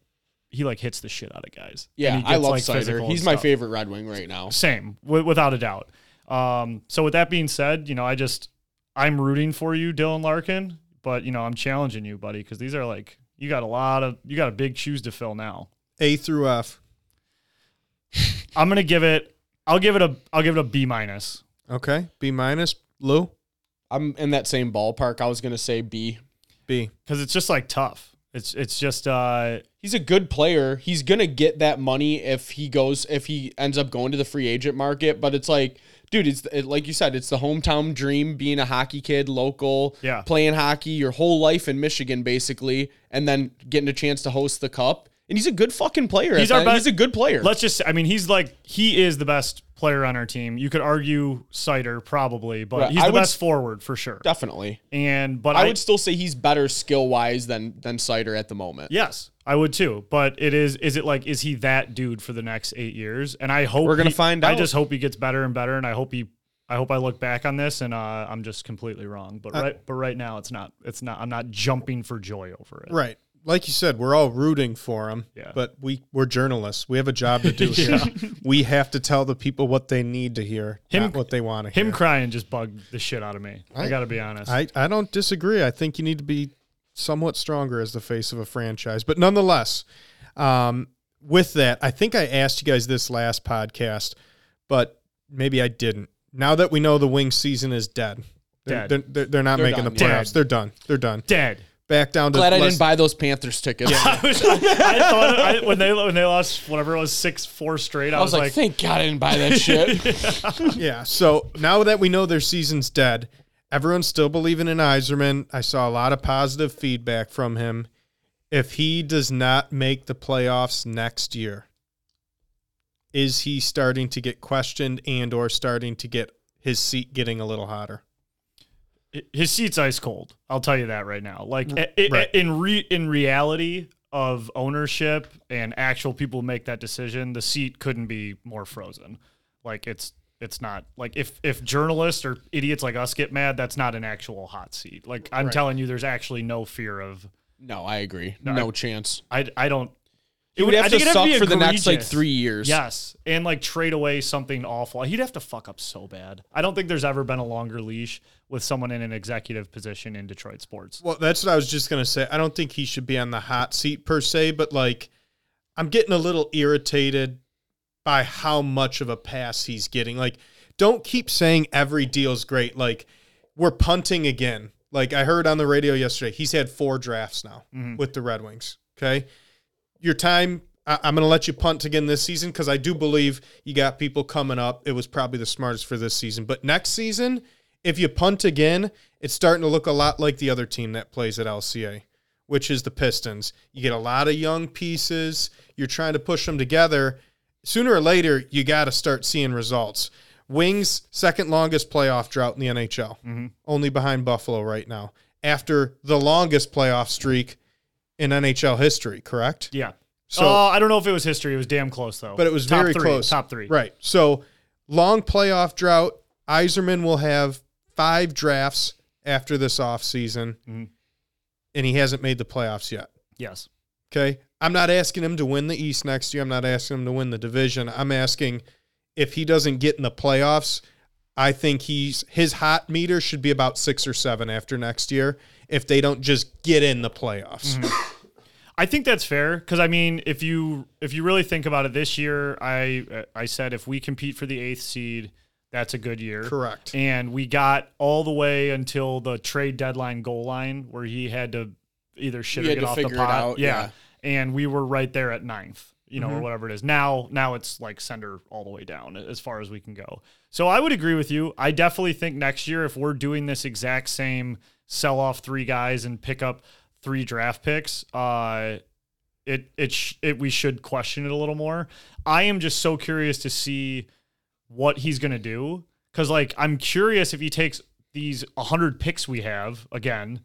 he like hits the shit out of guys. And Yeah, he I gets, love like, Seider. physical He's my favorite Red Wing right now. Same, w- without a doubt. Um, so with that being said, you know, I just I'm rooting for you, Dylan Larkin, but you know, I'm challenging you, buddy, because these are like you got a lot of you got a big shoes to fill now. A through F. <laughs> I'm gonna give it. I'll give it a. I'll give it a B minus. Okay. B minus. Lou? I'm in that same ballpark. I was gonna say B. B. because it's just like tough. It's it's just uh He's a good player. He's gonna get that money if he goes if he ends up going to the free agent market. But it's like, dude, it's it, like you said, it's the hometown dream. Being a hockey kid, local, Yeah. playing hockey your whole life in Michigan, basically, and then getting a chance to host the cup. And he's a good fucking player. He's our best- He's a good player. let's just. I mean, he's like he is the best player on our team. You could argue Seider probably, but Right. he's the would best forward for sure. Definitely. And but I, I, would still say he's better skill wise than than Seider at the moment. yes, I would too. But it is. Is it like is he that dude for the next eight years? And I hope We're gonna he- find I just hope he gets better and better, and I hope he. I hope I look back on this and uh, I'm just completely wrong. But right, but right now it's not. It's not. I'm not jumping for joy over it. Right. Like you said, we're all rooting for him. Yeah. But we we're journalists. We have a job to do <laughs> here. <laughs> We have to tell the people what they need to hear, Him- not what they want to hear. Him crying just bugged the shit out of me. I, I- got to be honest. I, I don't disagree. I think you need to be somewhat stronger as the face of a franchise. But nonetheless, um, with that, I think I asked you guys this last podcast, but maybe I didn't. Now that we know the wing season is dead, they're, Dead. they're, they're, they're not They're making done, the playoffs. They're done. They're done. Dead. Back down to Glad I less- didn't buy those Panthers tickets. I, was, I thought I, when they when they lost whatever it was six four straight. I, I was like, thank God I didn't buy that <laughs> shit. Yeah. So now that we know their season's dead, everyone's still believing in Yzerman. I saw a lot of positive feedback from him. If he does not make the playoffs next year, is he starting to get questioned and or starting to get his seat getting a little hotter? His seat's ice cold. I'll tell you that right now. Like i- i- Right. in re, in reality of ownership and actual people who make that decision, the seat couldn't be more frozen. Like it's it's not like if if journalists or idiots like us get mad, that's not an actual hot seat. Like I'm Right. telling you, there's actually no fear of. no, I agree. No, No, I- chance. I I don't. He would have I to think it'd suck be for the next like three years. Yes, and like trade away something awful. He'd have to fuck up so bad. I don't think there's ever been a longer leash with someone in an executive position in Detroit sports. Well, that's what I was just gonna say. I don't think he should be on the hot seat per se, but like, I'm getting a little irritated by how much of a pass he's getting. Like, don't keep saying every deal's great. Like, we're punting again. Like I heard on the radio yesterday, he's had four drafts now mm-hmm. with the Red Wings. Okay, your time. I- I'm going to let you punt again this season because I do believe you got people coming up. It was probably the smartest for this season. But next season, if you punt again, it's starting to look a lot like the other team that plays at LCA, which is the Pistons. You get a lot of young pieces. You're trying to push them together. Sooner or later, you got to start seeing results. Wings, second longest playoff drought in the NHL, mm-hmm. only behind Buffalo right now. After the longest playoff streak in NHL history, correct? Yeah. So- So I don't know if it was history. It was damn close though. but it was Top very three, close. Top three. Right. So long playoff drought. Yzerman will have five drafts after this offseason, Mhm. and he hasn't made the playoffs yet. Yes. Okay. I'm not asking him to win the East next year. I'm not asking him to win the division. I'm asking if he doesn't get in the playoffs, I think he's his hot meter should be about six or seven after next year if they don't just get in the playoffs. Mm-hmm. I think that's fair because I mean, if you if you really think about it, this year I uh, I said if we compete for the eighth seed, that's a good year. Correct. And we got all the way until the trade deadline goal line where he had to either shit We or get off the figure it pot. out, yeah. yeah. And we were right there at ninth, you Mm-hmm. know, or whatever it is. Now now it's like sender all the way down as far as we can go. So I would agree with you. I definitely think next year if we're doing this exact same sell off three guys and pick up three draft picks, uh it it, sh- it we should question it a little more. I am just so curious to see what he's going to do cuz like I'm curious if he takes these 100 picks we have again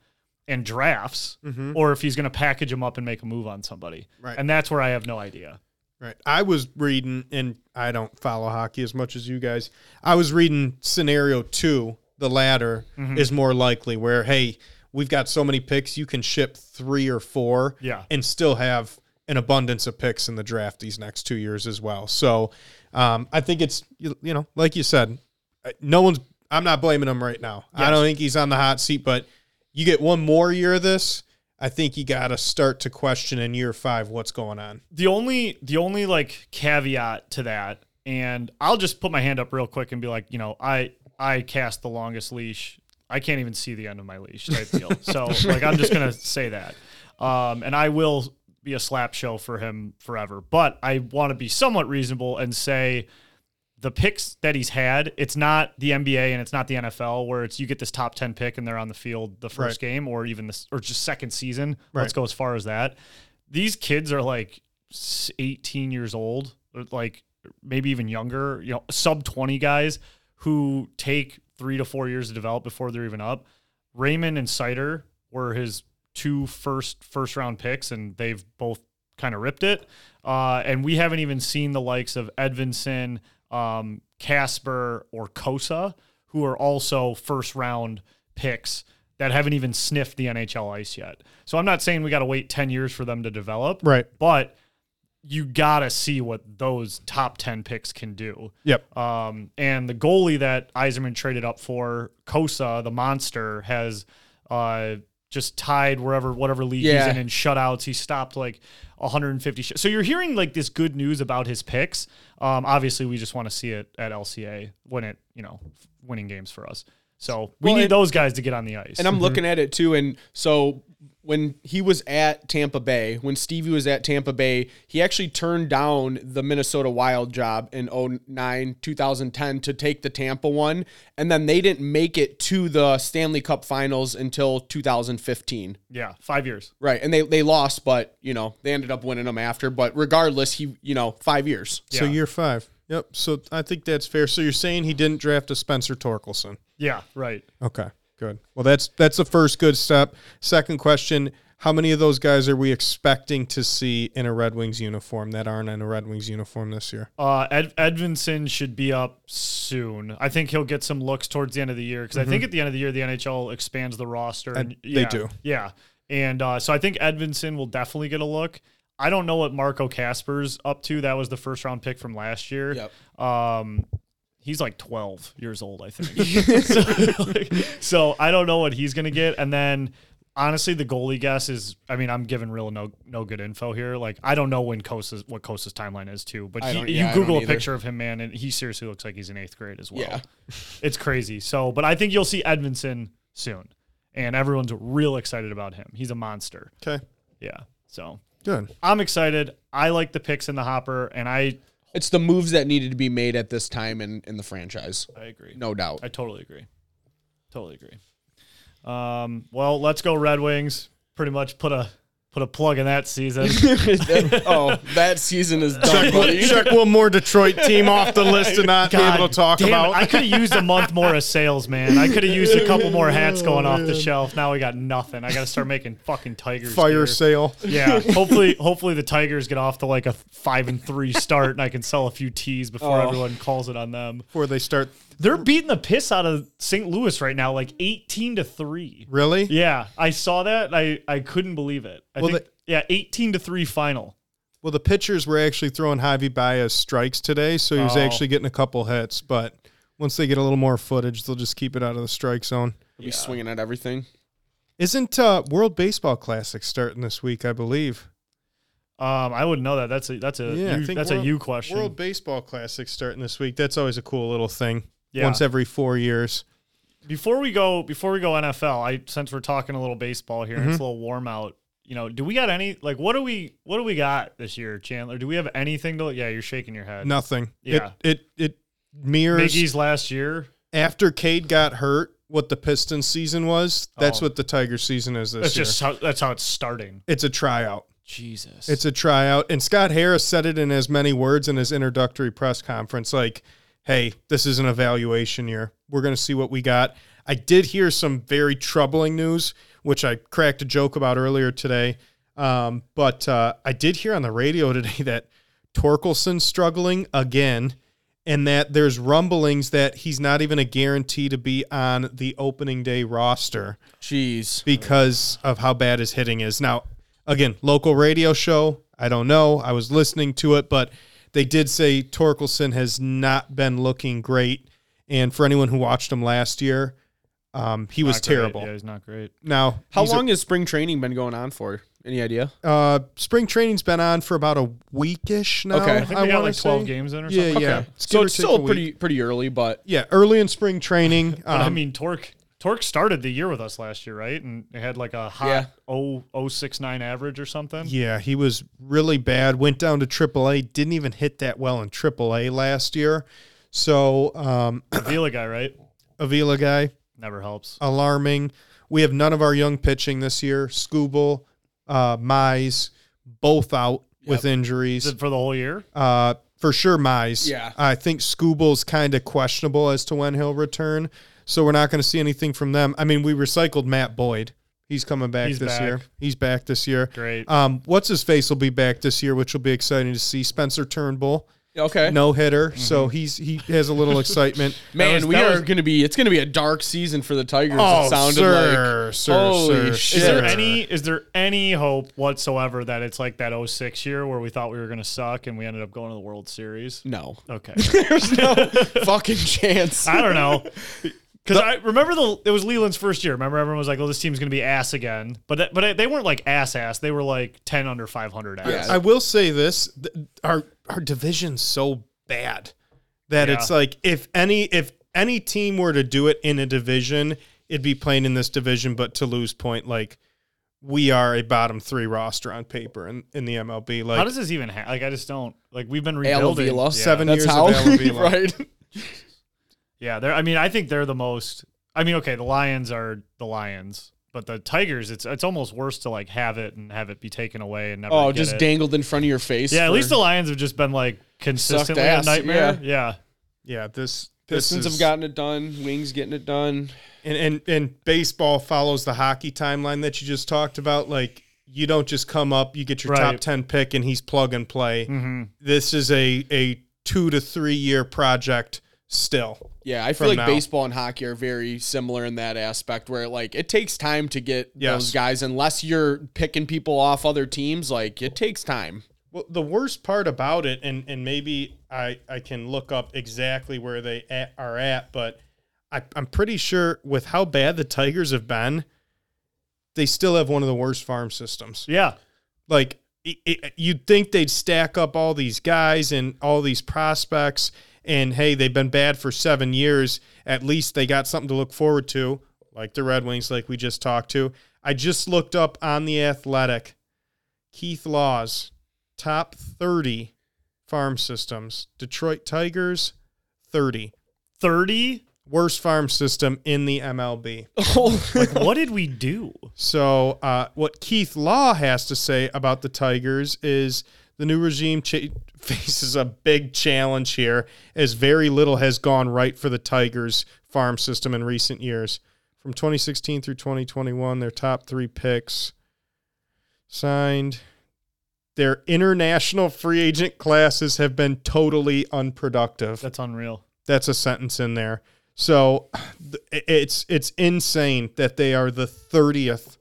and drafts or if he's going to package them up and make a move on somebody. Right. And that's where I have no idea. Right. I was reading, and I don't follow hockey as much as you guys. I was reading scenario two, the latter is more likely, where, hey, we've got so many picks, you can ship three or four Yeah. and still have an abundance of picks in the draft these next two years as well. So um, I think it's, you, you know, like you said, uh, no one's, I'm not blaming him right now. I don't think he's on the hot seat, but you get one more year of this. I think you got to start to question in year five what's going on. The only the only like caveat to that, and I'll just put my hand up real quick and be like, you know, I I cast the longest leash. I can't even see the end of my leash type deal. <laughs> So like I'm just gonna say that. Um, and I will be a slap show for him forever. But I want to be somewhat reasonable and say the picks that he's had, it's not the NBA and it's not the NFL where it's you get this top 10 pick and they're on the field the first game or even this or just second season. Let's go as far as that. These kids are like 18 years old, like maybe even younger, you know, sub 20 guys who take 3 to 4 years to develop before they're even up. Raymond and Seider were his two first first round picks and they've both kind of ripped it. Uh, and we haven't even seen the likes of Edvinsson, um, Kasper, or Cossa, who are also first round picks that haven't even sniffed the NHL ice yet. So I'm not saying we got to wait 10 years for them to develop, Right. but you got to see what those top 10 picks can do. Yep. Um, and the goalie that Yzerman traded up for, Cossa, the monster, has uh, just tied wherever whatever league Yeah. he's in in shutouts. He stopped like 150. Sh- so you're hearing like this good news about his picks. Um, obviously, we just want to see it at LCA when it you know winning games for us. So we Well, need and- those guys to get on the ice. And I'm mm-hmm. looking at it too. And so when he was at Tampa Bay, when Stevie was at Tampa Bay, he actually turned down the Minnesota Wild job in 09, 2010 to take the Tampa one. And then they didn't make it to the Stanley Cup finals until 2015. yeah, five years. Right. And they, they lost, but, you know, they ended up winning them after. But regardless, he, you know, five years. So year five. Yep. So I think that's fair. So you're saying he didn't draft a Spencer Torkelson. Yeah, right. Okay. Good. Well, that's that's the first good step. Second question: How many of those guys are we expecting to see in a Red Wings uniform that aren't in a Red Wings uniform this year? Uh, Ed, Edvinsson should be up soon. I think he'll get some looks towards the end of the year because I think at the end of the year the NHL expands the roster. And And, they yeah, do. yeah. And uh, so I think Edvinsson will definitely get a look. I don't know what Marco Kasper's up to. That was the first round pick from last year. Yep. Um, he's like 12 years old, I think. <laughs> <laughs> so, like, so I don't know what he's gonna get. And then honestly, the goalie guess is. I mean, I'm giving real no no good info here. Like I don't know when Cossa's what Cossa's timeline is too. But he, don't- you Google a either. picture of him, man, and he seriously looks like he's in eighth grade as well. Yeah. <laughs> it's crazy. So, but I think you'll see Edmondson soon, and everyone's real excited about him. He's a monster. Okay. Yeah. So Good. I'm excited. I like the picks in the hopper, and I It's the moves that needed to be made at this time in, in the franchise. I agree. No doubt. I totally agree. Totally agree. Um, well, let's go Red Wings. Pretty much put a put a plug in that season. <laughs> oh, that season is done, buddy. Check one more Detroit team off the list to not be able to talk damn it. about. I could have used a month more of sales, man. I could have used a couple more hats going off the oh, shelf. Now we got nothing. I got to start making fucking Tigers Fire gear. sale. Yeah, hopefully, hopefully the Tigers get off to like a five and three start, and I can sell a few tees before Oh. everyone calls it on them. Before they start. They're beating the piss out of St. Louis right now, like eighteen to three. Really? Yeah, I saw that. I I couldn't believe it. I Well, think yeah, eighteen to three final. Well, the pitchers were actually throwing Javi Baez strikes today, so he was Oh. actually getting a couple hits. But once they get a little more footage, they'll just keep it out of the strike zone. Be swinging at everything. Isn't uh, World Baseball Classic starting this week? I believe. Um, I wouldn't know that. That's a that's a Yeah, you, that's World- a you question. World Baseball Classic starting this week. That's always a cool little thing. Yeah. Once every four years. before we go before we go NFL, I since we're talking a little baseball here, Mm-hmm. it's a little warm out. You know, do we got any like what do we what do we got this year, Chandler? Do we have anything to? Yeah, you're shaking your head. Nothing. Yeah. It it it mirrors Miggy's last year. after Cade got hurt. What the Pistons season was. That's Oh. what the Tigers season is this That's year. just how that's how it's starting. it's a tryout. Jesus, It's a tryout. And Scott Harris said it in as many words in his introductory press conference like, hey, this is an evaluation year. We're going to see what we got. I did hear some very troubling news, which I cracked a joke about earlier today. Um, but uh, I did hear on the radio <laughs> today that Torkelson's struggling again and that there's rumblings that he's not even a guarantee to be on the opening day roster Jeez. because of how bad his hitting is. Now, again, local radio show. I don't know. I was listening to it, but they did say Torkelson has not been looking great. And for anyone who watched him last year, um, he was great. terrible. Yeah, he's not great. Now, How he's a- long has spring training been going on for? Any idea? uh, spring training's been on for about a weekish now. Okay. I I think we got wanna like 12 say. games in or Yeah, something. yeah. Okay. It's So it's still pretty pretty early, but Yeah, early in spring training. <laughs> But I um, mean, Torque Torque started the year with us last year, right? And it had like a hot Yeah. oh oh six nine average or something. Yeah, he was really bad. Went down to AAA. Didn't even hit that well in AAA last year. So um, <coughs> Avila guy, right? Avila guy, Never helps. alarming. We have none of our young pitching this year. Skubal, uh, Mize, both out with injuries. Is it for the whole year? Uh, for sure, Mize. Yeah. I think Skubal's kind of questionable as to when he'll return. So we're not going to see anything from them. I mean, we recycled Matt Boyd. He's coming back He's this back. year. He's back this year. Great. Um, what's his face will be back this year, which will be exciting to see. Spencer Turnbull, okay. no hitter, so he's he has a little excitement. <laughs> Man, was- we are was- going to be. It's going to be a dark season for the Tigers. Oh, it sounded sir, like. sir, Holy sir, shit. Is there any is there any hope whatsoever that it's like that 06 year where we thought we were going to suck and we ended up going to the World Series? No. Okay. <laughs> There's no <laughs> fucking chance. I don't know. Because I remember the it was Leyland's first year. Remember everyone was like, "Oh, this team's going to be ass again," but it- but they weren't like ass ass. They were like ten under five hundred ass. Yeah. I will say this: th- our our division's so bad that Yeah. it's like if any if any team were to do it in a division, it'd be playing in this division. But to lose point, like we are a bottom three roster on paper in, in the MLB. Like How does this even ha- like? I just don't like. We've been rebuilding. Yeah. Seven That's years how. of Al <laughs> right. Yeah, they're. I mean, I think they're the most. I mean, okay, the Lions are the Lions, but the Tigers, it's it's almost worse to like have it and have it be taken away and never. Oh, get just it. dangled in front of your face. Yeah, at least the Lions have just been like consistently a nightmare. Yeah. yeah, this this Pistons is, have gotten it done. Wings getting it done. and, and and baseball follows the hockey timeline that you just talked about. Like you don't just come up, you get your top ten pick, and he's plug and play. hmm This is a a two to three year project still. Yeah, I feel like now. baseball and hockey are very similar in that aspect where like it takes time to get Yes. those guys unless you're picking people off other teams, like it takes time. Well, the worst part about it, and, and maybe I, I can look up exactly where they at, are at, but I, I'm pretty sure with how bad the Tigers have been, they still have one of the worst farm systems. Yeah. Like it, it, you'd think they'd stack up all these guys and all these prospects, and hey, they've been bad for seven years. At least they got something to look forward to, like the Red Wings, like we just talked to. I just looked up on the Athletic, Keith Laws, top thirty farm systems. Detroit Tigers, thirty. 30? Worst farm system in the MLB. Like, what did we do? So, uh, what Keith Law has to say about the Tigers is the new regime <laughs> faces a big challenge here, as very little has gone right for the Tigers farm system in recent years. From 2016 through 2021, their top three picks signed. Their international free agent classes have been totally unproductive. That's unreal. That's a sentence in there. So <sighs> it's it's insane that they are the 30th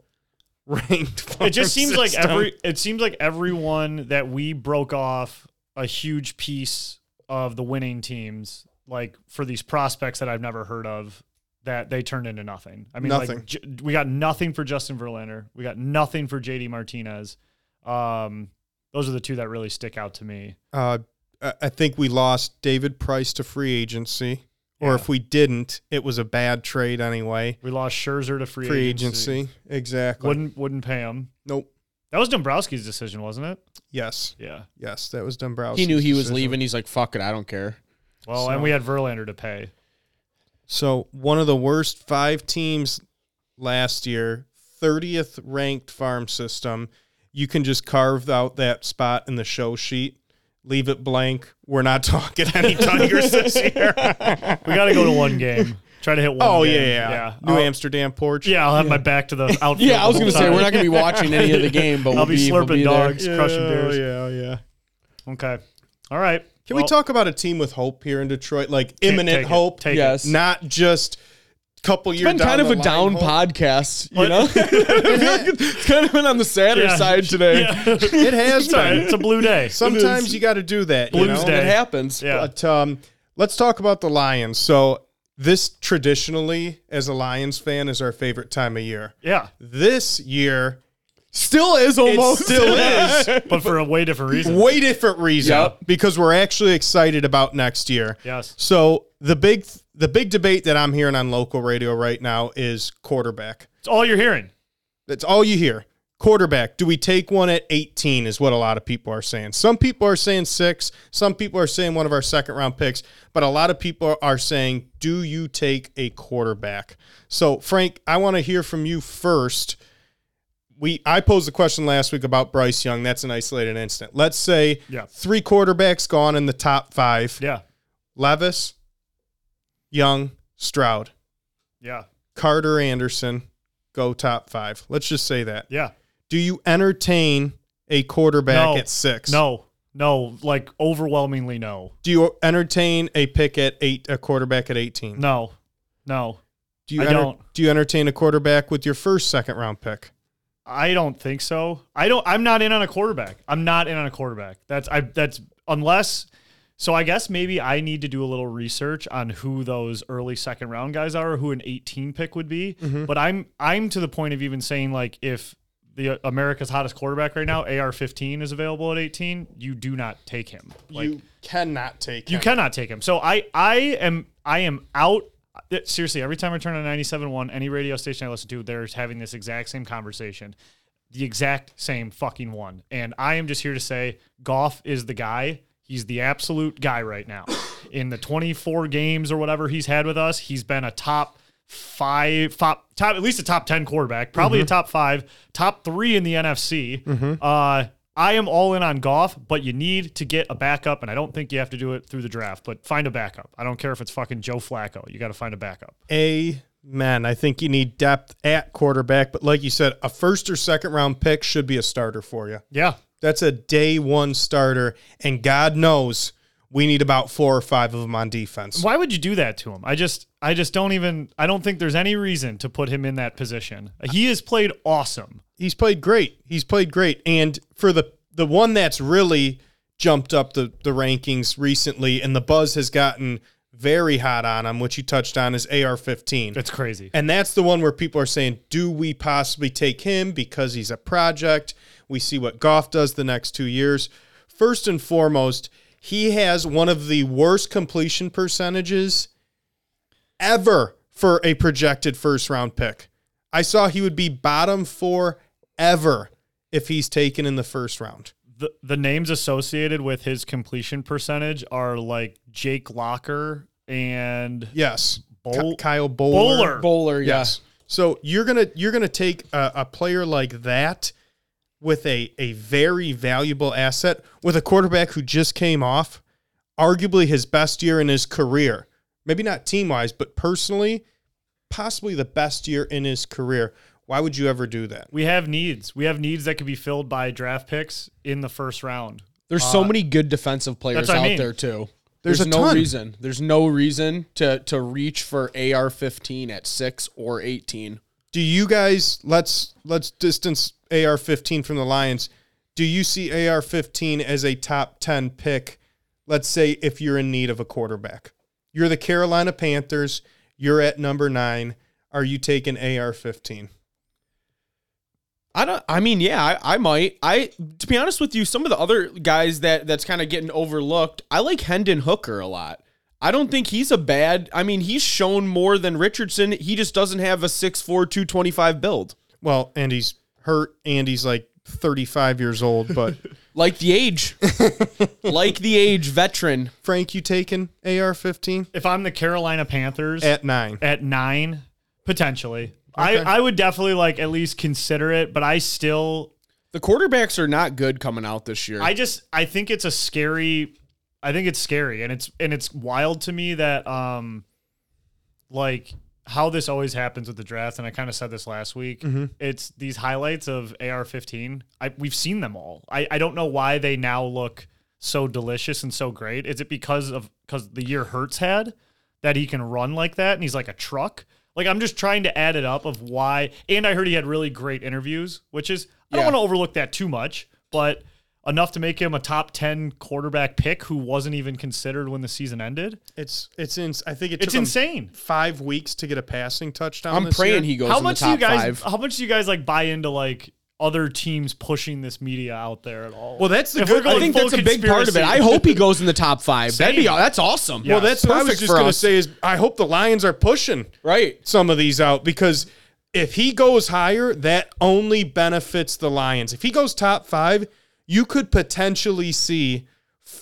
ranked. It just seems like every it seems like everyone that we broke off a huge piece of the winning teams, like for these prospects that I've never heard of, that they turned into nothing. I mean, Nothing. like J- we got nothing for Justin Verlander. We got nothing for JD Martinez. Um, those are the two that really stick out to me. uh, I think we lost David Price to free agency, or Yeah. if we didn't, it was a bad trade anyway. We lost Scherzer to free, Free agency. agency, exactly. Wouldn't wouldn't pay him. nope. That was Dombrowski's decision, wasn't it? Yes, Yeah. yes, that was Dombrowski. He knew he was leaving. He's like, "Fuck it, I don't care." Well, and we had Verlander to pay. So one of the worst five teams last year, 30th ranked farm system. You can just carve out that spot in the show sheet, leave it blank. We're not <laughs> talking any Tigers this year. <laughs> We got to go to one game. Try to hit one. oh yeah, game. yeah, yeah. New I'll- Amsterdam porch. Yeah, I'll have my back to the outfield. <laughs> Yeah, I was gonna say we're not gonna be watching any of the game, but I'll we'll be be, we'll slurping be there. dogs, crushing beers. Yeah, yeah. Okay. All right. Can Well, we talk about a team with hope here in Detroit? Like imminent take it. hope, Take Yes. not just couple It's years. been kind of a down podcast, you know. <laughs> <laughs> it's kind of been on the sadder Yeah. side today. Yeah. <laughs> It has it's, all right. been. it's a blue day. Sometimes you got to do that. you Blues know? Day. It happens. Yeah. But um, let's talk about the Lions. So this traditionally, as a Lions fan, is our favorite time of year. Yeah. This year, Still is it almost. still <laughs> is. But for a way different reason. Way different reason Yep. because we're actually excited about next year. Yes. So the big the big debate that I'm hearing on local radio right now is quarterback. It's all you're hearing. That's all you hear. Quarterback. Do we take one at 18? Is what a lot of people are saying. Some people are saying six. Some people are saying one of our second round picks. But a lot of people are saying, do you take a quarterback? So, Frank, I want to hear from you first. We I posed a question last week about Bryce Young. That's an isolated incident. Let's say Yeah. three quarterbacks gone in the top five: Yeah. Levis, Young, Stroud, Yeah. Carter, Anderson. Go top five. Let's just say that. Yeah. Do you entertain a quarterback No. at six? No. No. Like overwhelmingly no. Do you entertain a pick at eight, a quarterback at 18? No. No. Do you I enter- don't. Do you entertain a quarterback with your first second round pick? I don't think so. I don't. I'm not in on a quarterback. I'm not in on a quarterback. That's I. That's unless. So I guess maybe I need to do a little research on who those early second round guys are, or who an 18 pick would be. Mm-hmm. But I'm I'm to the point of even saying like if the uh, America's hottest quarterback right now, AR-15 is available at 18, you do not take him. Like you cannot take. you him. cannot take him. So I I am I am out. Seriously, every time I turn on 97.1, any radio station I listen to, they're having this exact same conversation, the exact same fucking one. And I am just here to say, Goff is the guy. He's the absolute guy right now. <coughs> In the 24 games or whatever he's had with us, he's been a top five, top, top at least a top 10 quarterback, probably a top five, top three in the NFC. Uh, I am all in on Goff, but you need to get a backup, and I don't think you have to do it through the draft, but find a backup. I don't care if it's fucking Joe Flacco. You got to find a backup. Amen. I think you need depth at quarterback, but like you said, a first or second round pick should be a starter for you. Yeah. That's a day one starter, and God knows we need about four or five of them on defense. Why would you do that to him? I just I just don't even I don't think there's any reason to put him in that position. He has played awesome. He's played great. He's played great. And for the the one that's really jumped up the, the rankings recently and the buzz has gotten very hot on him, which you touched on, is AR 15. It's crazy. And that's the one where people are saying, do we possibly take him because he's a project? We see what Goff does the next two years. First and foremost, he has one of the worst completion percentages ever for a projected first round pick. I saw he would be bottom four ever if he's taken in the first round. The the names associated with his completion percentage are like Jake Locker and Yes. Bol- Kyle Boller. Boller. Boller, yeah. Yes. So you're gonna you're gonna take a, a player like that with a a very valuable asset with a quarterback who just came off arguably his best year in his career. Maybe not team wise, but personally, possibly the best year in his career. Why would you ever do that? We have needs. We have needs that could be filled by draft picks in the first round. There's so uh, many good defensive players that's what I out mean. there too. There's There's, a no ton. reason. There's no reason to to reach for AR-15 at six or 18. Do you guys let's let's distance AR-15 from the Lions. Do you see AR-15 as a top 10 pick? Let's say if you're in need of a quarterback. You're the Carolina Panthers, you're at number 9. Are you taking AR-15? I don't. I mean, yeah, I, I might. I to be honest with you, some of the other guys that that's kind of getting overlooked. I like Hendon Hooker a lot. I don't think he's a bad. I mean, he's shown more than Richardson. He just doesn't have a 6'4", 225 build. Well, and he's hurt and he's like 35 years old, but <laughs> Like the age, <laughs> like the age, veteran. Frank, you taking AR-15 If I'm the Carolina Panthers at 9? at nine, potentially. I, I would definitely like at least consider it, but I still The quarterbacks are not good coming out this year. I just I think it's a scary I think it's scary and it's and it's wild to me that um like how this always happens with the draft and I kind of said this last week. It's these highlights of AR15. I we've seen them all. I I don't know why they now look so delicious and so great. Is it because of cuz the year Hurts had that he can run like that and he's like a truck? Like I'm just trying to add it up of why and I heard he had really great interviews, which is I don't Yeah. want to overlook that too much, but enough to make him a top 10 quarterback pick who wasn't even considered when the season ended. It's it's in, I think it It's took him insane. 5 weeks to get a passing touchdown I'm this praying year. he goes How in much the do you guys five. how much do you guys like buy into like other teams pushing this media out there at all? Well, that's the If good I think that's a big part of it. I hope he goes in the top five. That'd be that's awesome. Yeah. Well, that's what I was Perfect just for going to us. say is I hope the Lions are pushing right. some of these out because if he goes higher, that only benefits the Lions. If he goes top five, you could potentially see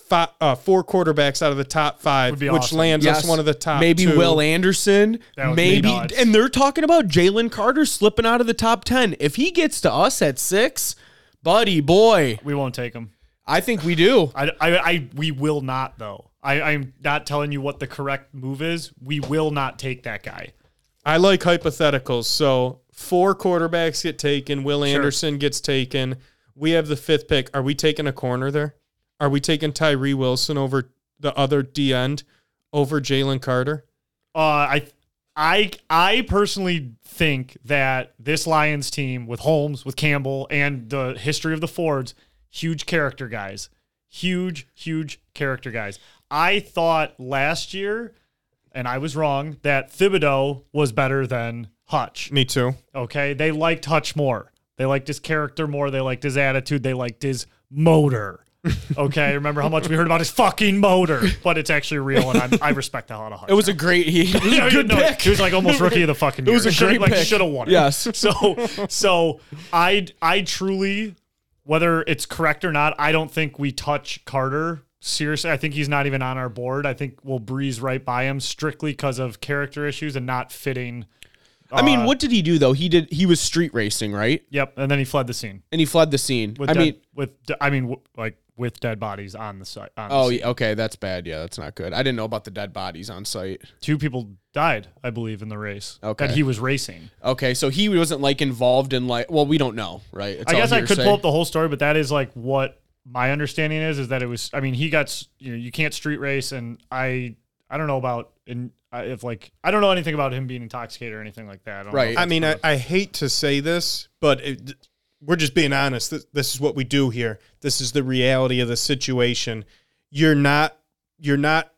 fi uh, four quarterbacks out of the top five, which awesome. lands us one of the top. Maybe two. Will Anderson. That would be Maybe, and they're talking about Jalen Carter slipping out of the top ten. If he gets to us at six, buddy boy, we won't take him. I think we do. I, I, I we will not though. I, I'm not telling you what the correct move is. We will not take that guy. I like hypotheticals. So four quarterbacks get taken. Will Anderson gets taken. We have the fifth pick. Are we taking a corner there? Are we taking Tyree Wilson over the other D end over Jalen Carter? Uh, I, I, I personally think that this Lions team with Holmes, with Campbell, and the history of the Fords, huge character guys, huge, huge character guys. I thought last year, and I was wrong, that Thibodeaux was better than Hutch. Me too. Okay, they liked Hutch more. They liked his character more. They liked his attitude. They liked his motor. Okay, remember how much we heard about his fucking motor, but it's actually real, and I'm, I respect the hell out of. It was a great. He, it was a good no, pick. He was like almost rookie of the fucking year. It was a great like, pick. Should have won it. Yes. <laughs> So, so I, I truly, whether it's correct or not, I don't think we touch Carter. Seriously, I think he's not even on our board. I think we'll breeze right by him strictly because of character issues and not fitting. I mean, uh, what did he do though? He did. He was street racing, right? Yep, and then he fled the scene. And he fled the scene. With I dead, mean, with I mean, like with dead bodies on the site. On the oh, scene. yeah, okay, that's bad. Yeah, that's not good. I didn't know about the dead bodies on site. two people died, I believe, in the race. Okay. that he was racing. Okay, so he wasn't like involved in like. Well, we don't know, right? It's I guess I could pull up the whole story, but that is like what my understanding is is that it was. I mean, he got you know you can't street race, and I I don't know about in I- if like I don't know anything about him being intoxicated or anything like that. I don't Right. if I mean, I. I hate to say this, but it, we're just being honest. This, this is what we do here. This is the reality of the situation. You're not you're not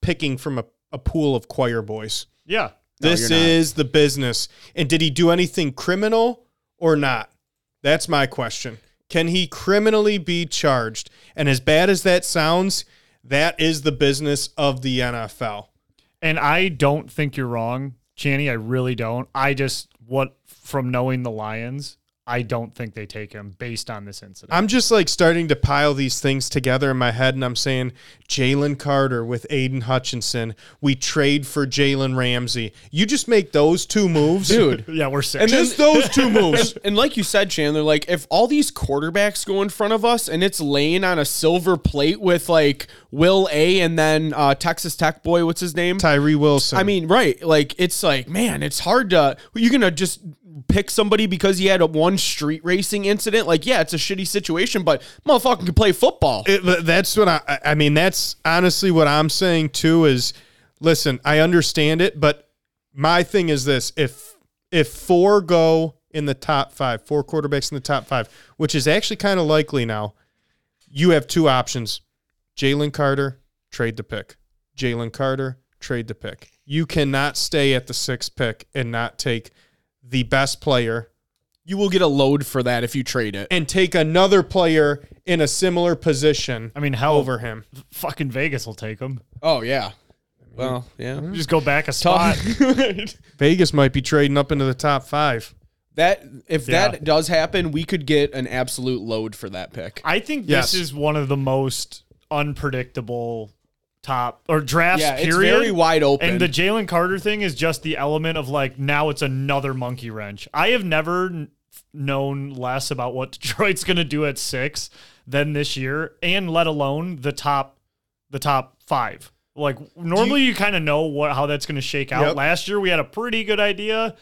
picking from a, a pool of choir boys. yeah. This you're is the business. And did he do anything criminal or not? That's my question. Can he criminally be charged? And as bad as that sounds, that is the business of the NFL. And I don't think you're wrong, Channy. I really don't. I just what from knowing the Lions, I don't think they take him based on this incident. I'm just like starting to pile these things together in my head, and I'm saying Jalen Carter with Aidan Hutchinson. We trade for Jalen Ramsey. You just make those two moves, Dude. <laughs> yeah, we're sick. And Just those two <laughs> moves. And, and like you said, Chandler, like if all these quarterbacks go in front of us and it's laying on a silver plate with like Will A and then uh, Texas Tech boy, what's his name? Tyree Wilson. I mean, right? Like it's like, man, it's hard to. You're gonna just pick somebody because he had a one street racing incident. Like, yeah, it's a shitty situation, but motherfucker can play football. It- that's what I. I- mean, that's honestly what I'm saying too. Is listen, I understand it, but my thing is this: if if four go in the top five, four quarterbacks in the top five, which is actually kind of likely now, you have two options: Jalen Carter, trade the pick. Jalen Carter, trade the pick. You cannot stay at the sixth pick and not take the best player you will get a load for that if you trade it. and take another player in a similar position I mean, hell, over him. fucking Vegas will take him. Oh yeah. Well, yeah. Just go back a spot. <laughs> Vegas might be trading up into the top five. That if Yeah. that does happen, we could get an absolute load for that pick. I think Yes. this is one of the most unpredictable top or drafts. Yeah, it's very wide open. And the Jalen Carter thing is just the element of like now it's another monkey wrench. I have never n- known less about what <laughs> Detroit's going to do at six than this year, and let alone the top, the top five. Like normally, you, kind of know what how that's going to shake out. Yep. Last year we had a pretty good idea.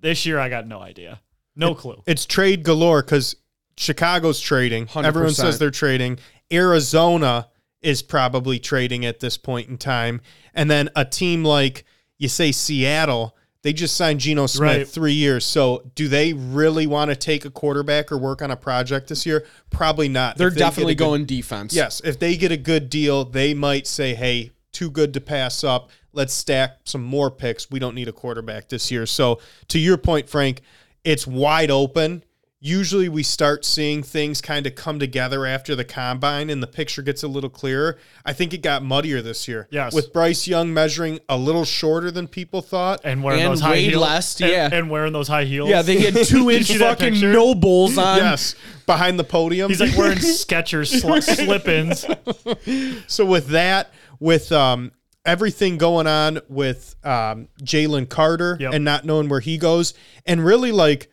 This year I got no idea, no clue. It's trade galore because Chicago's trading. 100%. Everyone says they're trading. Arizona is probably trading at this point in time. And then a team like, you say Seattle, they just signed Geno Smith Right. three years. So do they really want to take a quarterback or work on a project this year? Probably not. They're they definitely good- going defense. Yes, if they get a good deal, they might say, "Hey, too good to pass up. Let's stack some more picks. We don't need a quarterback this year." So, to your point, Frank, it's wide open. Usually, we start seeing things kind of come together after the combine, and the picture gets a little clearer. I think it got muddier this year. Yes. with Bryce Young measuring a little shorter than people thought. and wearing And those high heels, last, and- yeah. and, wearing those high heels. Yeah, they had two <laughs> inch fucking picture? no bulls on. yes, behind the podium. He's like wearing <laughs> Skechers sl- slip-ins. so with that, with um, everything going on with um, Jalen Carter Yep. and not knowing where he goes, and really like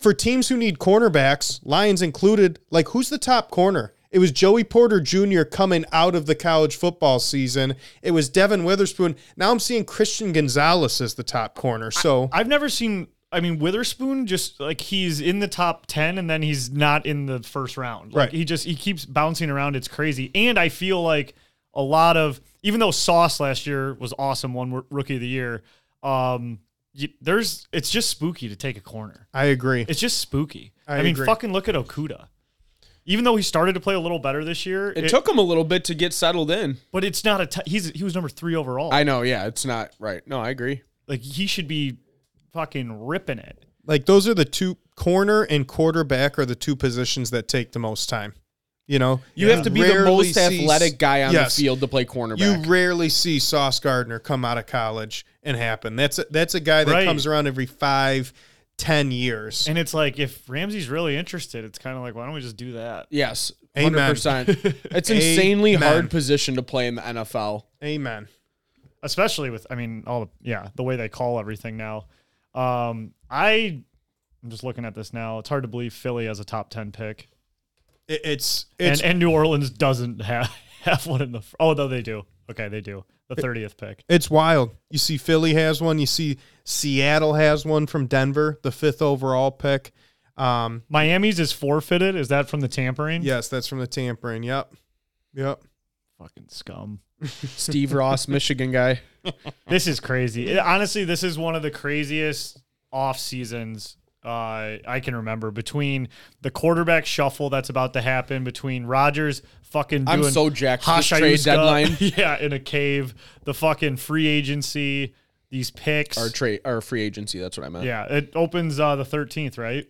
for teams who need cornerbacks, Lions included, like who's the top corner? It was Joey Porter Jr. coming out of the college football season. It was Devon Witherspoon. Now I'm seeing Christian Gonzalez as the top corner. So I've never seen. I mean, Witherspoon just like he's in the top ten, and then he's not in the first round. Like Right. he just he keeps bouncing around. It's crazy, and I feel like a lot of even though Sauce last year was awesome, one rookie of the year. Um, you, there's it's just spooky to take a corner. I agree. It's just spooky. I I, mean, agree. fucking look at Okudah. Even though he started to play a little better this year, It, took him a little bit to get settled in. but it's not a. T- he's he was number three overall. I know, yeah, it's not right. No, I agree. like he should be fucking ripping it. like those are the two corner and quarterback are the two positions that take the most time. You know, You have to be the rarely most see- athletic guy on Yes. the field to play cornerback. You rarely see Sauce Gardner come out of college and happen. That's a, that's a guy that Right. comes around every five, ten years. And it's like if Ramsey's really interested, it's kind of like why don't we just do that? yes, hundred percent. <laughs> It's insanely Amen. hard position to play in the NFL. Amen. Especially with I mean all the yeah the way they call everything now. Um, I I'm just looking at this now. It's hard to believe Philly has a top ten pick, It, it's it's and and New Orleans doesn't have <laughs> have one in the. Oh no, they do. Okay, they do. The thirtieth pick. it's wild. You see Philly has one. You see Seattle has one from Denver, the fifth overall pick. Um, Miami's is forfeited. Is that from the tampering? yes, that's from the tampering. Yep. Yep. Fucking scum. <laughs> Steve Ross, Michigan guy. This is crazy. It- honestly, this is one of the craziest off seasons uh, I can remember. Between the quarterback shuffle that's about to happen, between Rodgers fucking doing I'm so jacked for this trade Hashayuska, deadline. <laughs> yeah, in a cave, the fucking free agency, these picks. Our trade, our free agency. That's what I meant. yeah, it opens uh, the 13th, right?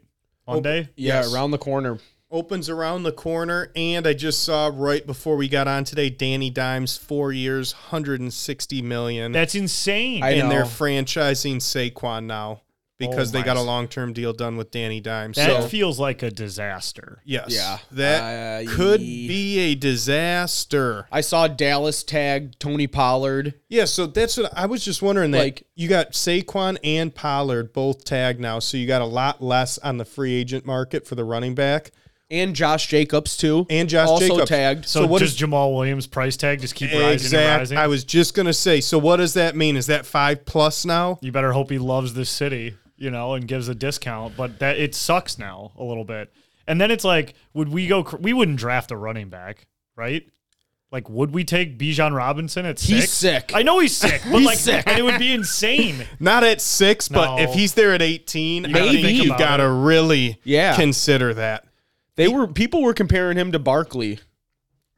Monday. Yeah, Yes. around the corner. Opens around the corner, and I just saw right before we got on today, Danny Dimes, four years, 160 million, That's insane. I and they're franchising Saquon now because Oh they got a long-term deal done with Danny Dimes. that so feels like a disaster. yes, Yeah. that Uh, could be a disaster. I saw Dallas tag Tony Pollard. Yeah, so that's what I was just wondering. That Like- you got Saquon and Pollard both tagged now, so you got a lot less on the free agent market for the running back and Josh Jacobs too. and Josh also Jacobs tagged. So, what does Jamaal Williams' price tag just keep rising and rising? I was just gonna say. So what does that mean? Is that five plus now? you better hope he loves this city, you know, and gives a discount. But that it sucks now a little bit. And then it's like, would we go? cr- We wouldn't draft a running back, right? Like, would we take Bijan Robinson at six? He's sick. I know he's sick, but He's like, sick. and it would be insane. <laughs> Not at six, but No. if he's there at eighteen, gotta I think think you about gotta really Yeah. consider that. They were people were comparing him to Barkley.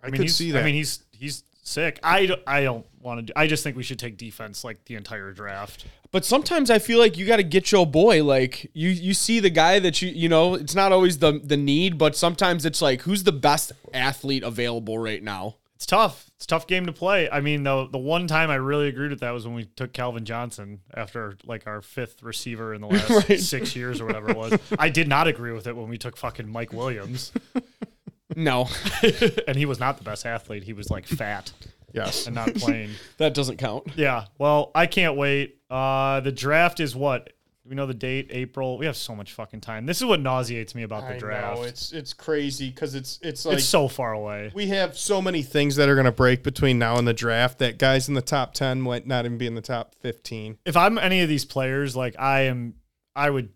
I, I mean, could he's, see that. I mean, he's he's sick. I I don't want to. do I just think we should take defense like the entire draft. But sometimes I feel like you got to get your boy. Like you, you see the guy that you, you know, it's not always the the need, but sometimes it's like who's the best athlete available right now. It's tough. It's a tough game to play. I mean, the the one time I really agreed with that was when we took Calvin Johnson after like our fifth receiver in the <laughs> last Right. six years or whatever it was. I did not agree with it when we took fucking Mike Williams, No, <laughs> and he was not the best athlete. He was like fat yes. and not playing. <laughs> that doesn't count. yeah. Well, I can't wait. Uh, the draft is what? Do we know the date? April. We have so much fucking time. This is what nauseates me about the I draft. know it's it's crazy because it's it's like it's so far away. we have so many things that are gonna break between now and the draft that guys in the top ten might not even be in the top fifteen. if I'm any of these players, like I am, I would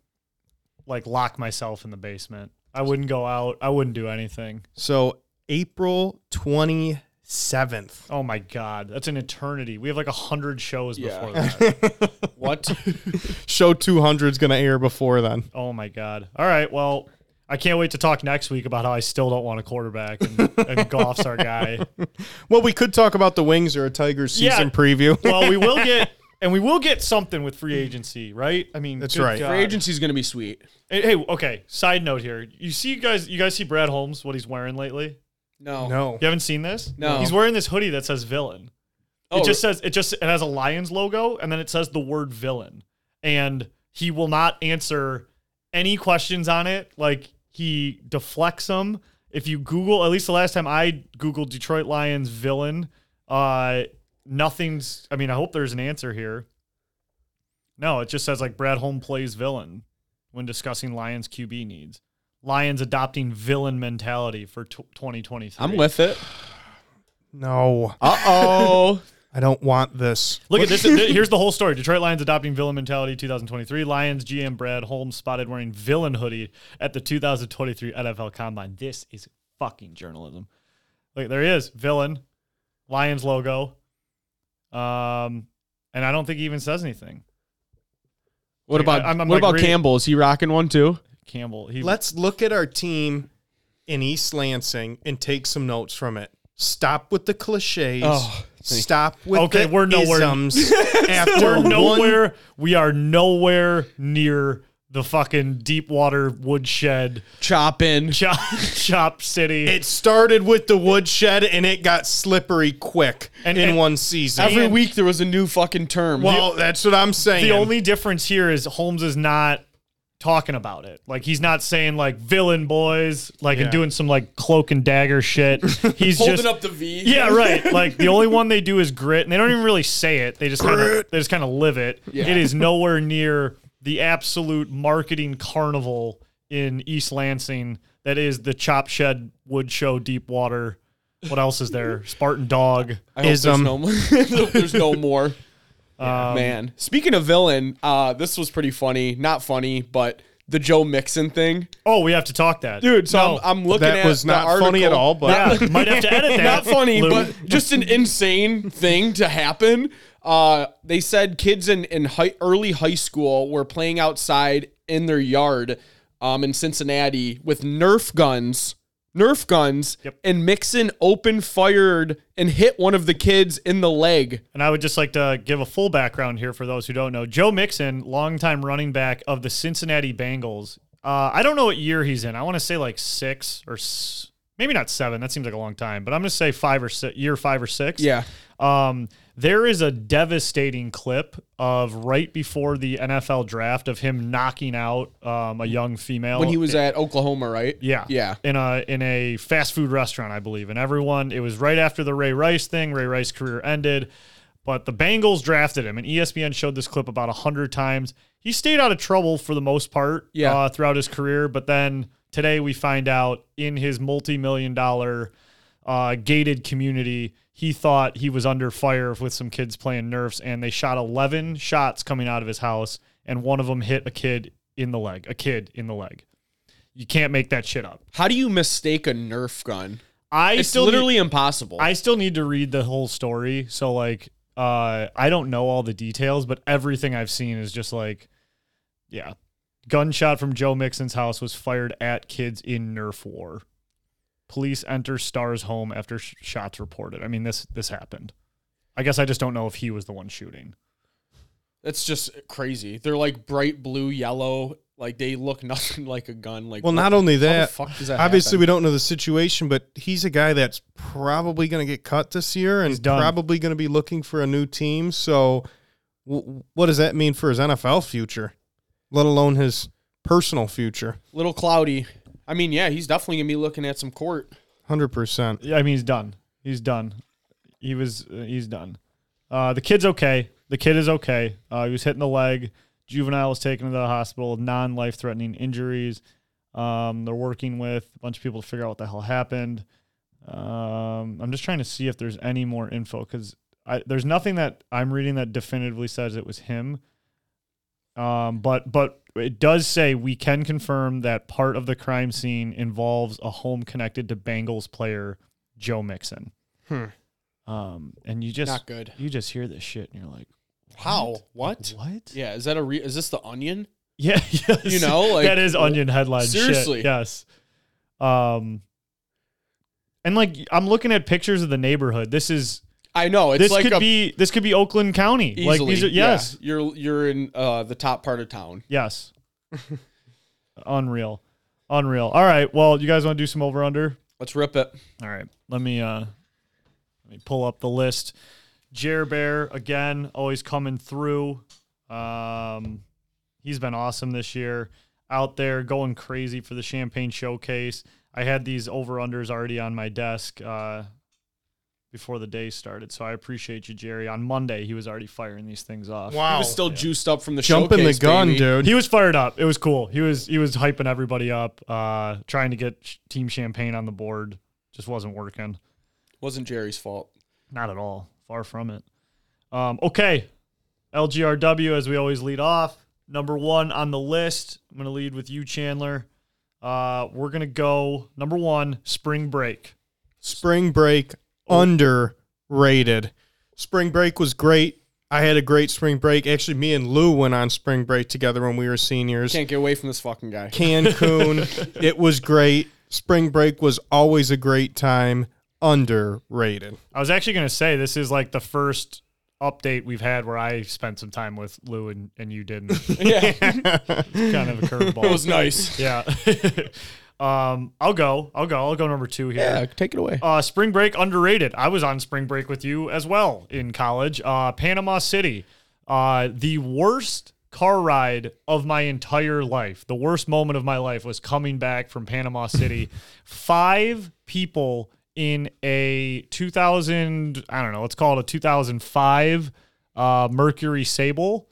like lock myself in the basement. I wouldn't go out. I wouldn't do anything. So April twenty seventh. Oh my god, that's an eternity. We have like a hundred shows Yeah. before that. <laughs> What? <laughs> Show two hundred is gonna air before then. oh my god. All right, well, I can't wait to talk next week about how I still don't want a quarterback and, and Goff's our guy. <laughs> Well, we could talk about the Wings or a Tigers Yeah. season preview. Well, we will get. And we will get something with free agency, right? I mean, That's good right. God. Free agency's gonna be sweet. Hey, hey, okay. Side note here. You see, you guys, you guys see Brad Holmes what he's wearing lately? No, no. You haven't seen this? No. He's wearing this hoodie that says villain. Oh, it just says it just it has a Lions logo and then it says the word villain. And he will not answer any questions on it. Like he deflects them. If you Google, at least the last time I Googled Detroit Lions villain, uh nothing's I mean, I hope there's an answer here. No, it just says like Brad Holmes plays villain when discussing Lions QB needs. Lions adopting villain mentality for t- 2023. I'm with it. <sighs> No. Uh oh. <laughs> I don't want this. Look at this. <laughs> Here's the whole story. Detroit Lions adopting villain mentality 2023. Lions GM Brad Holmes spotted wearing villain hoodie at the 2023 NFL Combine. This is fucking journalism. Look, there he is. Villain. Lions logo. Um, and I don't think he even says anything. What about I'm- I'm what like about reading- Campbell? Is he rocking one too? Campbell. He, Let's look at our team in East Lansing and take some notes from it. Stop with the cliches. Oh, Stop with Okay, the we're nowhere- isms. <laughs> After we're one- nowhere. We are nowhere near the fucking deep water woodshed chop, in. <laughs> chop chop city. It started with the woodshed and it got slippery quick And- in and- one season. Every And- week there was a new fucking term. well, that's what I'm saying. the only difference here is Holmes is not talking about it. Like he's not saying like villain boys, like Yeah. and doing some like cloak and dagger shit. <laughs> He's holding just up the V. yeah, <laughs> right. Like the only one they do is grit, and they don't even really say it. They just kind of they just kind of live it. Yeah. It is nowhere near the absolute marketing carnival in East Lansing that is the Chop Shed Wood Show Deep Water. What else is there? Spartan Dog. I hope there's Ism. no more. there's no more. <laughs> Um, Man, speaking of villain, uh, this was pretty funny. Not funny, but the Joe Mixon thing, Oh, we have to talk that, dude. So No. I'm, I'm looking that at was the not funny at all, but yeah, might have to edit <laughs> that. not funny, Lou. but just an insane thing to happen. Uh, they said kids in in high, early high school were playing outside in their yard, um, in Cincinnati with Nerf guns, Nerf guns, Yep. and Mixon open fired and hit one of the kids in the leg. And I would just like to give a full background here for those who don't know. Joe Mixon, longtime running back of the Cincinnati Bengals. Uh, I don't know what year he's in. I want to say like six or s- maybe not seven. That seems like a long time, but I'm going to say five or six, year five or six. Yeah. Um, there is a devastating clip of right before the NFL draft of him knocking out um, a young female When he was at Oklahoma, right? yeah. Yeah. In a in a fast food restaurant, I believe. And everyone it was right after the Ray Rice thing. Ray Rice career ended. But the Bengals drafted him, and ESPN showed this clip about a hundred times. He stayed out of trouble for the most part Yeah. uh, throughout his career, but then today we find out in his multi-million dollar uh, gated community, he thought he was under fire with some kids playing Nerfs, and they shot 11 shots coming out of his house, and one of them hit a kid in the leg, a kid in the leg. You can't make that shit up. How do you mistake a Nerf gun? I It's still literally need, impossible. I still need to read the whole story. So like uh I don't know all the details, but everything I've seen is just like yeah. Gunshot from Joe Mixon's house was fired at kids in Nerf war. Police enter Star's home after sh- shots reported. I mean this this happened. I guess I just don't know if he was the one shooting. That's just crazy. They're like bright blue, yellow. Like they look <laughs> nothing like a gun. Like Well, what- not only how the that, fuck does that obviously happen? we don't know the situation, but he's a guy that's probably going to get cut this year and probably going to be looking for a new team. So, w- what does that mean for his NFL future, let alone his personal future? little cloudy. I mean, yeah, he's definitely gonna be looking at some court. Hundred percent. Yeah, I mean, he's done. He's done. He was. Uh, he's done. Uh, the kid's okay. The kid is okay. Uh, he was hit in the leg. Juvenile was taken to the hospital non-life threatening injuries. Um, they're working with a bunch of people to figure out what the hell happened. Um, I'm just trying to see if there's any more info because there's nothing that I'm reading that definitively says it was him. Um, but but it does say we can confirm that part of the crime scene involves a home connected to Bengals player Joe Mixon. Hmm. Um, and you just Not good. You just hear this shit and you're like, How? What? what? Yeah, is that a re- is this the Onion? Yeah, <laughs> yes. You know, like- that is onion headline. Seriously. shit. yes. Um, and like I'm looking at pictures of the neighborhood. This is I know it's this like could a be this could be Oakland County. easily. like these are yeah, yes, you're you're in uh, the top part of town. yes. <laughs> Unreal, unreal. All right. Well, you guys want to do some over under? Let's rip it. All right. Let me uh let me pull up the list. Jer Bear again, always coming through. Um he's been awesome this year. Out there going crazy for the champagne showcase. I had these over unders already on my desk uh before the day started. So I appreciate you, Jerry. On Monday, he was already firing these things off. Wow, He was still juiced up from the Jumping the gun, baby. dude. He was fired up. It was cool. He was he was hyping everybody up, uh, trying to get sh- Team Champagne on the board. Just wasn't working. Wasn't Jerry's fault. Not at all. Far from it. Um, okay. LGRW, as we always lead off. Number one on the list. I'm going to lead with you, Chandler. Uh, we're going to go number one, spring break. Spring break Oh. underrated. Spring break was great. I had a great spring break. Actually, me and Lou went on spring break together when we were seniors. Can't get away from this fucking guy. Cancun. <laughs> it was great. Spring break was always a great time. Underrated. I was actually going to say this is like the first update we've had where I spent some time with Lou and, and you didn't. <laughs> yeah, <laughs> kind of a curveball. it was nice. Yeah. Um, I'll go. I'll go. I'll go number two here. Yeah, take it away. Uh, spring break underrated. I was on spring break with you as well in college. Uh, Panama City. Uh, the worst car ride of my entire life. The worst moment of my life was coming back from Panama City. <laughs> Five people in a 2000, I don't know, let's call it a 2005 uh, Mercury Sable.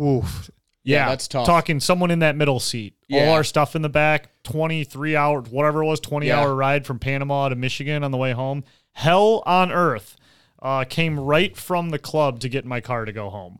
Oof. Yeah, that's tough. Talking someone in that middle seat. All our stuff in the back, 23 hour, whatever it was, 20 Yeah. hour ride from Panama to Michigan on the way home. Hell on earth. Uh, came right from the club to get my car to go home.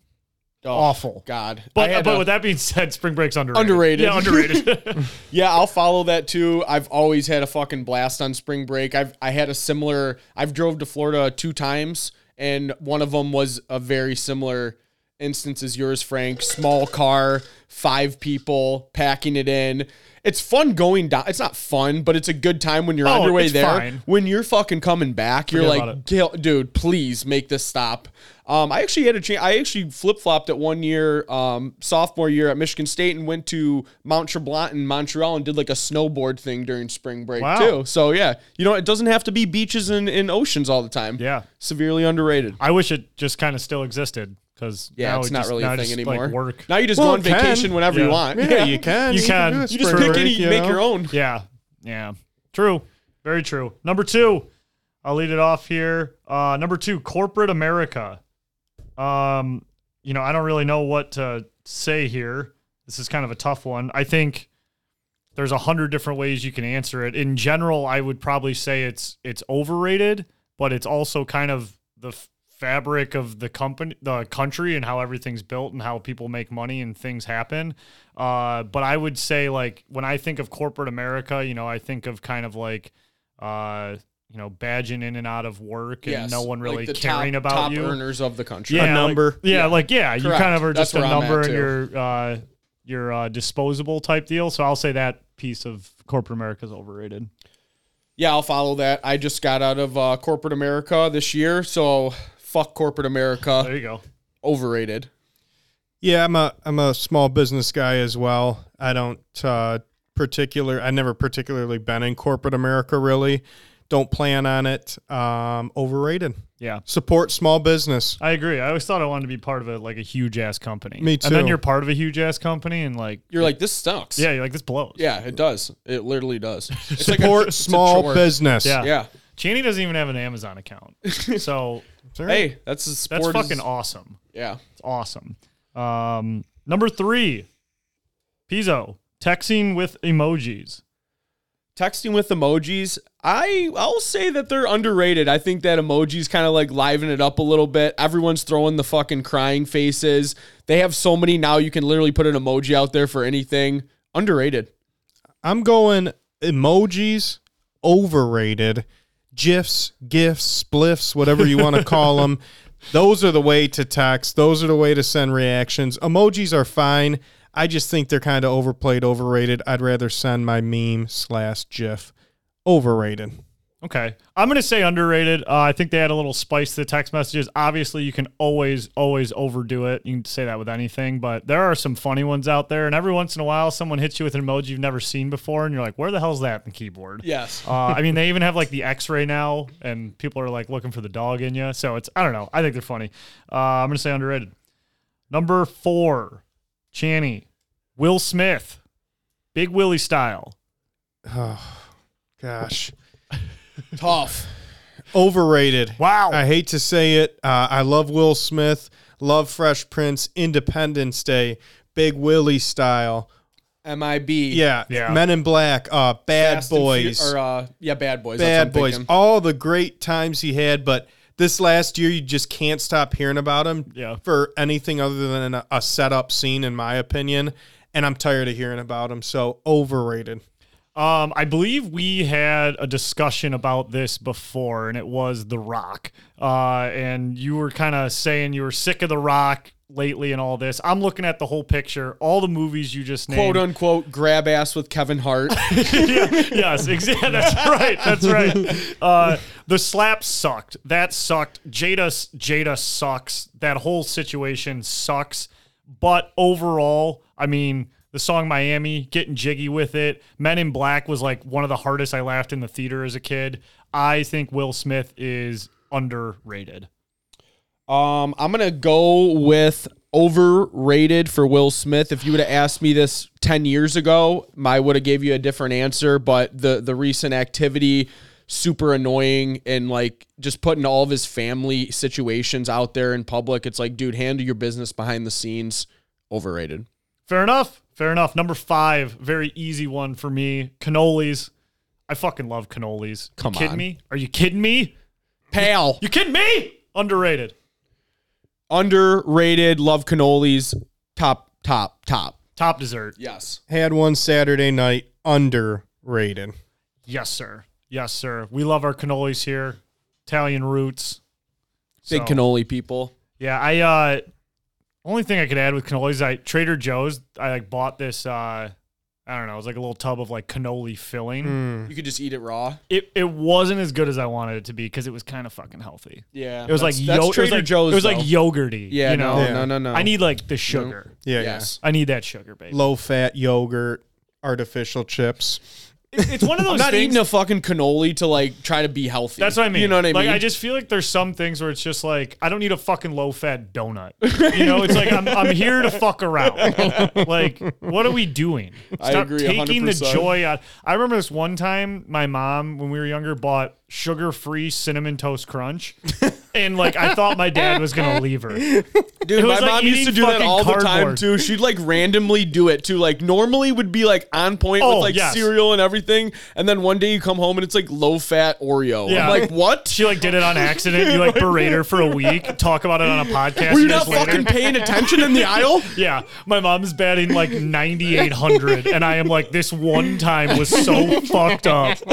Oh, Awful. God. But had but to- with that being said, spring break's underrated. Underrated. Yeah, underrated. <laughs> <laughs> Yeah, I'll follow that too. I've always had a fucking blast on spring break. I've I had a similar. I've drove to Florida two times, and one of them was a very similar instance as yours, Frank. Small car, five people, packing it in. It's fun going down. It's not fun, but it's a good time when you're on Oh, your way there. fine. When you're fucking coming back, you're Forget like, dude, please make this stop. Um, I actually had a chance. I actually flip flopped at one year, um, sophomore year at Michigan State, and went to Mount Tremblant in Montreal and did like a snowboard thing during spring break Wow. too. So yeah, you know, it doesn't have to be beaches and, and oceans all the time. Yeah. severely underrated. I wish it just kind of still existed because Yeah, now it's it not just- really now a I thing just, anymore. Like work. Now you just Well, go on it can. vacation whenever Yeah. you want. Yeah, you can. You can. do a You You just pick break, any, you make your own. Yeah, yeah, true, very true. Number two, I'll lead it off here. Uh, number two, corporate America. Um, you know, I don't really know what to say here. This is kind of a tough one. I think there's a hundred different ways you can answer it. In general, I would probably say it's it's overrated, but it's also kind of the f- fabric of the company, the country, and how everything's built and how people make money and things happen. Uh, but I would say like when I think of corporate America, you know, I think of kind of like, uh, you know, badging in and out of work and Yes, no one really like the caring top, about top you. earners of the country. Yeah, A like- number. yeah, Yeah. like yeah, you kind of are That's just a number and too. you're uh, you're uh, disposable type deal. So I'll say that piece of corporate America is overrated. Yeah, I'll follow that. I just got out of uh, corporate America this year, so fuck corporate America. There you go. Overrated. Yeah, I'm a I'm a small business guy as well. I don't uh, particular. I never particularly been in corporate America. Really, don't plan on it. Um, overrated. Yeah. Support small business. I agree. I always thought I wanted to be part of a like a huge ass company. Me too. And then you're part of a huge ass company and like You're like, this sucks. yeah, you're like this blows. Yeah, it does. It literally does. It's like a- Support <laughs> it's a small chore. business. Yeah. Yeah. Chaney doesn't even have an Amazon account. <laughs> So Hey, that's a that's fucking is- awesome. Yeah. It's awesome. Um, number three, Pizzo texting with emojis. Texting with emojis, I I'll say that they're underrated. I think that emojis kind of like liven it up a little bit. Everyone's throwing the fucking crying faces. They have so many now. You can literally put an emoji out there for anything. Underrated. I'm going emojis overrated. GIFs, GIFs, spliffs, whatever you want to call them. <laughs> Those are the way to text. Those are the way to send reactions. Emojis are fine. I just think they're kind of overplayed, overrated. I'd rather send my meme slash GIF. Overrated. Okay. I'm going to say underrated. Uh, I think they had a little spice to the text messages. Obviously, you can always, always overdo it. You can say that with anything, but there are some funny ones out there. And every once in a while, someone hits you with an emoji you've never seen before, and you're like, where the hell's that in the keyboard? Yes. Uh, I mean, they even have like the x ray now, and people are like looking for the dog in you. So it's, I don't know. I think they're funny. Uh, I'm going to say underrated. Number four, Channy, Will Smith, Big Willie style. Oh, <sighs> gosh. Tough. Overrated. Wow. I hate to say it. Uh, I love Will Smith, love Fresh Prince, Independence Day, Big Willie style. MIB. Yeah. Yeah. Men in Black, uh, Bad Fast and Fu- Boys. or uh, yeah, bad boys. Bad Boys, thinking. all the great times he had, but this last year you just can't stop hearing about him Yeah. for anything other than a, a setup scene, in my opinion. And I'm tired of hearing about him. So overrated. Um, I believe we had a discussion about this before, and it was The Rock. Uh, and you were kind of saying you were sick of The Rock lately and all this. I'm looking at the whole picture, all the movies you just named. Quote unquote grab ass with Kevin Hart. <laughs> yeah, yes, exactly. <laughs> That's right. That's right. Uh, the slap sucked. That sucked. Jada Jada sucks. That whole situation sucks. But overall, I mean, the song Miami, getting jiggy with it. Men in Black was like one of the hardest I laughed in the theater as a kid. I think Will Smith is underrated. Um, I'm gonna go with overrated for Will Smith. If you would have asked me this ten years ago, I would have gave you a different answer. But the the recent activity, super annoying, and like just putting all of his family situations out there in public. It's like, dude, handle your business behind the scenes. Overrated. Fair enough. Fair enough. Number five, very easy one for me. Cannolis. I fucking love cannolis. Come you kidding on. me? Are you kidding me? Pal. You kidding me? Underrated. underrated. Love cannolis. Top, top, top. Top dessert. Yes. Had one Saturday night underrated. Yes, sir. Yes, sir. We love our cannolis here. Italian roots. Big So, cannoli people. Yeah, I uh only thing I could add with cannolis, I Trader Joe's, I like bought this uh I don't know, it was like a little tub of like cannoli filling. Mm. You could just eat it raw. It it wasn't as good as I wanted it to be because it was kind of fucking healthy. Yeah. It was like that's, yo- that's it was Trader like, Joe's. It was like though. yogurty. Yeah, you know. no, Yeah. no, no, no. I need like the sugar. Yeah, Yes. I need that sugar, baby. Low fat yogurt, artificial chips. It- it's one of those I'm not things. eating a fucking cannoli to like try to be healthy. That's what I mean. You know what I mean? like? I just feel like there's some things where it's just like I don't need a fucking low fat donut. <laughs> You know, it's like I'm I'm here to fuck around. <laughs> like, what are we doing? I Stop agree taking the 100%. joy out. I remember this one time my mom, when we were younger, bought sugar free cinnamon toast crunch. <laughs> And like I thought my dad was gonna leave her. Dude, my like mom used to do that fucking all the time too. She'd like randomly do it too. Like normally would be like on point Oh, with like yes. cereal and everything, and then one day you come home and it's like low fat Oreo. Yeah. I'm like, what? She like did it on accident. You like berate her for a week, talk about it on a podcast. Were you years not fucking paying attention in the <laughs> aisle? Yeah, my mom's batting like 9,800, and I am like, this one time was so fucked up. <laughs>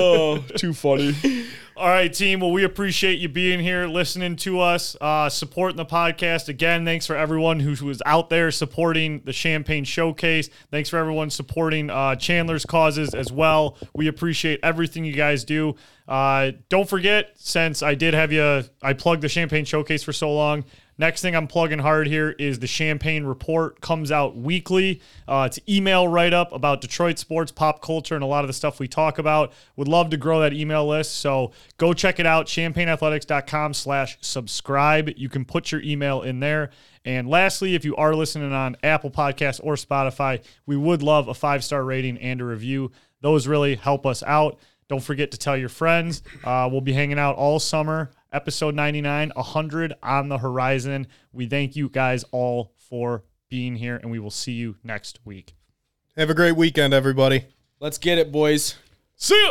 Oh, too funny. <laughs> All right, team. Well, we appreciate you being here, listening to us, uh, supporting the podcast. Again, thanks for everyone who was out there supporting the Champagne Showcase. Thanks for everyone supporting uh, Chandler's causes as well. We appreciate everything you guys do. Uh, don't forget, since I did have you, I plugged the Champagne Showcase for so long. Next thing I'm plugging hard here is the Champagne Report comes out weekly. Uh, it's email write up about Detroit sports, pop culture, and a lot of the stuff we talk about. Would love to grow that email list, so go check it out. ChampagneAthletics.com slash subscribe. You can put your email in there. And lastly, if you are listening on Apple Podcasts or Spotify, we would love a five star rating and a review. Those really help us out. Don't forget to tell your friends. Uh, we'll be hanging out all summer. Episode 99, 100 on the horizon. We thank you guys all for being here, and we will see you next week. Have a great weekend, everybody. Let's get it, boys. See ya!